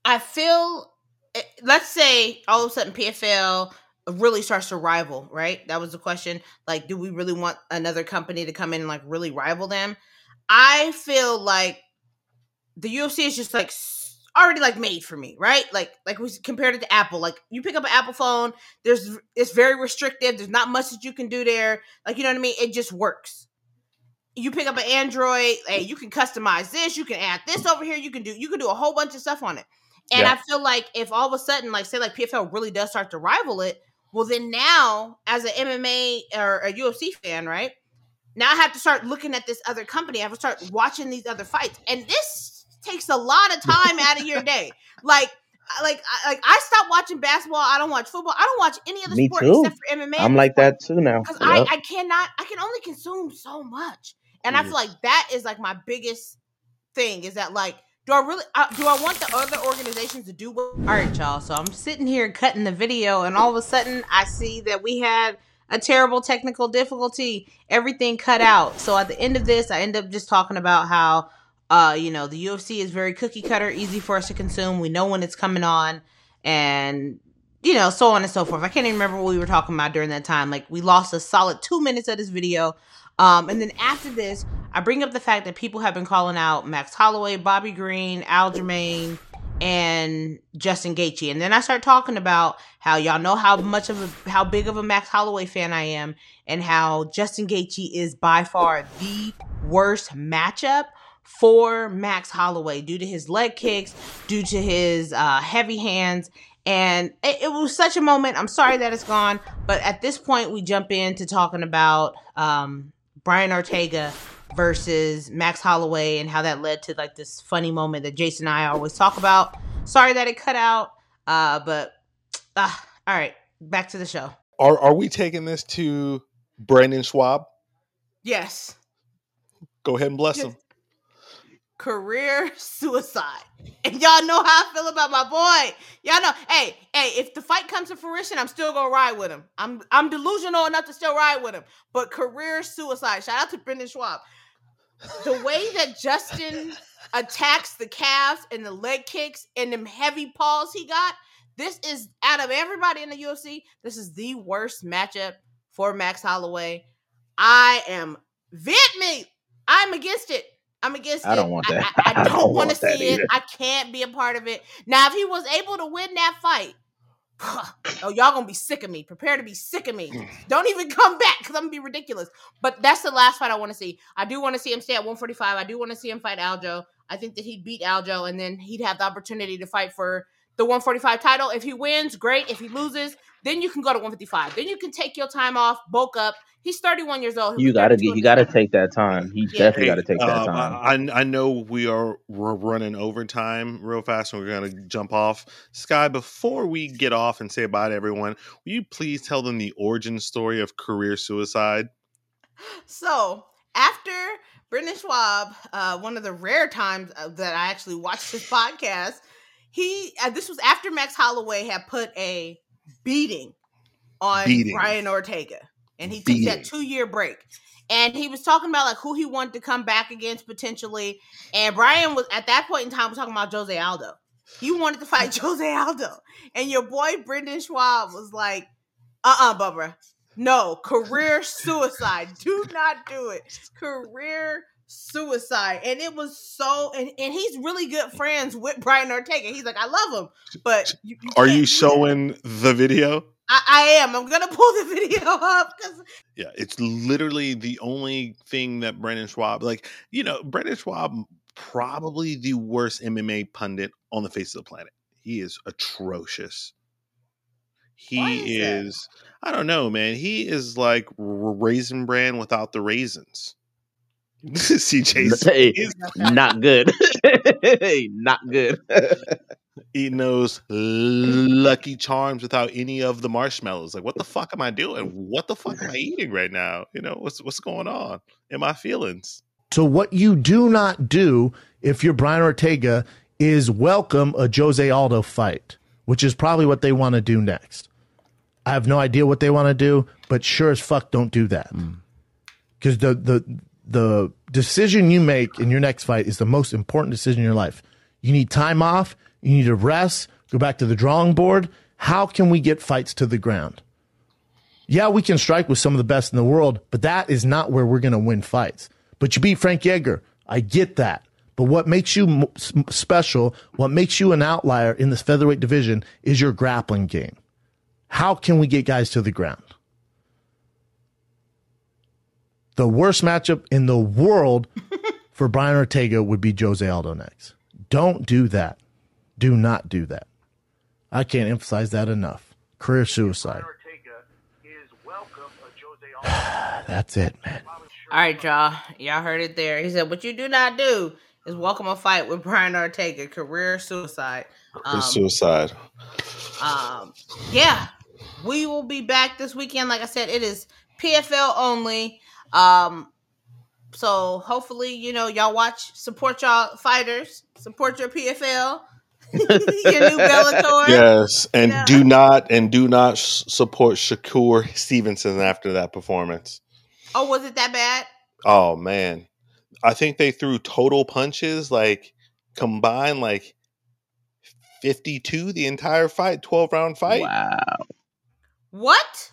I feel. eh, Let's say all of a sudden PFL really starts to rival, right? That was the question. Like, do we really want another company to come in and like really rival them? I feel like the UFC is just like already like made for me, right? Like like we compared it to Apple. Like you pick up an Apple phone, there's it's very restrictive. There's not much that you can do there. Like you know what I mean? It just works. You pick up an Android, hey, you can customize this, you can add this over here, you can do you can do a whole bunch of stuff on it. And Yeah. I feel like if all of a sudden, like say like PFL really does start to rival it, well then now as an MMA or a UFC fan, right? Now I have to start looking at this other company. I have to start watching these other fights, and this takes a lot of time out of your day. Like, like, I, like I stopped watching basketball. I don't watch football. I don't watch any other Me sport too. except for MMA. I'm like that too now. because Yep. I, I cannot. I can only consume so much, and I feel like that is like my biggest thing. Is that like. Do I really? Uh, do I want the other organizations to do what? All right, y'all. So I'm sitting here cutting the video, and all of a sudden I see that we had a terrible technical difficulty. Everything cut out. So at the end of this, I end up just talking about how, uh, you know, the UFC is very cookie cutter, easy for us to consume. We know when it's coming on, and you know, so on and so forth. I can't even remember what we were talking about during that time. Like we lost a solid two minutes of this video. Um, and then after this, I bring up the fact that people have been calling out Max Holloway, Bobby Green, Aljamain, and Justin Gaethje. And then I start talking about how y'all know how much of a how big of a Max Holloway fan I am, and how Justin Gaethje is by far the worst matchup for Max Holloway due to his leg kicks, due to his uh, heavy hands. And it, it was such a moment. I'm sorry that it's gone, but at this point, we jump into talking about um, Brian Ortega versus Max Holloway and how that led to like this funny moment that Jason and I always talk about. Sorry that it cut out, uh, but uh, all right, back to the show. Are are we taking this to Brendan Schaub? Yes, Go ahead and bless him. career suicide. And y'all know how I feel about my boy. Y'all know, hey, hey, if the fight comes to fruition, I'm still gonna ride with him. I'm I'm delusional enough to still ride with him. But career suicide. Shout out to Brendan Schaub. The way that Justin attacks the calves and the leg kicks and them heavy paws he got, this is out of everybody in the UFC, this is the worst matchup for Max Holloway. I am me. I'm against it. I'm against I it. don't want that. I, I, I don't, don't want to see it. either. I can't be a part of it. Now, if he was able to win that fight, oh, y'all gonna be sick of me. Prepare to be sick of me. Don't even come back because I'm gonna be ridiculous. But that's the last fight I want to see. I do want to see him stay at 145. I do want to see him fight Aljo. I think that he'd beat Aljo, and then he'd have the opportunity to fight for the 145 title. If he wins, great. If he loses, then you can go to 155. Then you can take your time off, bulk up. He's 31 years old. He'll You gotta get. You gotta take that time. He Yeah. definitely gotta take that um, time. I, I know we are we're running overtime real fast, and we're gonna jump off. Sky, before we get off and say bye to everyone, will you please tell them the origin story of career suicide? So after Brendan Schaub, uh, one of the rare times uh, that I actually watched his podcast, he uh, this was after Max Holloway had put a beating on Beating. Brian Ortega, and he took that two year break. And he was talking about like who he wanted to come back against potentially. And Brian was at that point in time was talking about Jose Aldo. He wanted to fight Jose Aldo. And your boy Brendan Schaub was like, uh-uh, Bubba. No, career suicide. Do not do it. Career suicide. And it was so and, and he's really good friends with Brian Ortega. He's like, I love him. But you, you Are you do that. showing the video? I, I am. I'm gonna pull the video up because Yeah, it's literally the only thing that Brendan Schaub, like, you know, Brendan Schaub, probably the worst MMA pundit on the face of the planet. He is atrocious. He is is, I don't know, man. He is like raisin bran without the raisins. CJ Hey, is not good. Hey, not good. eating those lucky charms without any of the marshmallows. Like, what the fuck am I doing? What the fuck am I eating right now? You know, what's what's going on in my feelings? So what you do not do if you're Brian Ortega is welcome a Jose Aldo fight, which is probably what they want to do next. I have no idea what they want to do, but sure as fuck don't do that. Mm. because the the the decision you make in your next fight is the most important decision in your life. You need time off. You need to rest. Go back to the drawing board. How can we get fights to the ground? Yeah, we can strike with some of the best in the world, but that is not where we're going to win fights. But you beat Frankie Edgar. I get that. But what makes you special, what makes you an outlier in this featherweight division is your grappling game. How can we get guys to the ground? The worst matchup in the world for Brian Ortega would be Jose Aldo next. Don't do that. Do not do that. I can't emphasize that enough. Career suicide. That's it, man. All right, y'all. Y'all heard it there. He said, "What you do not do is welcome a fight with Brian Ortega, career suicide." Um, suicide. um, yeah, we will be back this weekend. Like I said, it is PFL only. Um, so hopefully, you know, y'all watch, support y'all fighters, support your PFL, your new Bellator. Yes, and Yeah. do not and do not sh- support Shakur Stevenson after that performance. Oh, was it that bad? Oh man, I think they threw total punches like combined like fifty-two the entire fight, twelve round fight. Wow. What?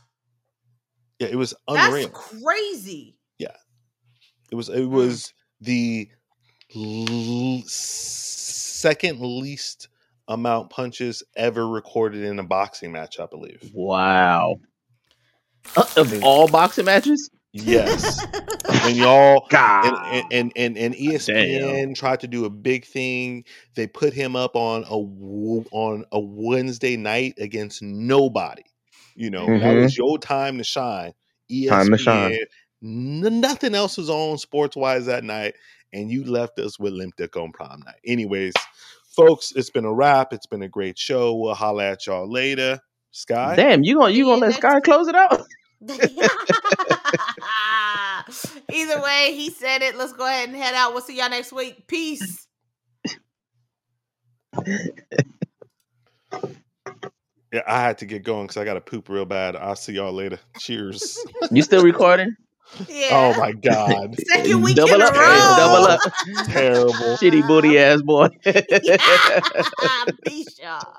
Yeah, it was That's unreal. crazy. It was it was the l- second least amount punches ever recorded in a boxing match, I believe. Wow. Uh, of all boxing matches? Yes, and y'all God. and and and, and ESPN tried to do a big thing. They put him up on a on a Wednesday night against nobody. You know that Mhm. was your time to shine. ESPN, Time to shine. n- nothing else was on sports wise that night, and you left us with Limp Dick on prom night. Anyways, folks, it's been a wrap. It's been a great show. We'll holla at y'all later. Sky. Damn, you gonna you gonna let next- Sky close it out? Either way, he said it. Let's go ahead and head out. We'll see y'all next week. Peace. Yeah, I had to get going because I got to poop real bad. I'll see y'all later. Cheers. You still recording? Yeah. oh my god. Second week double in a up, row. double up. Terrible. Shitty booty ass boy. Peace, y'all.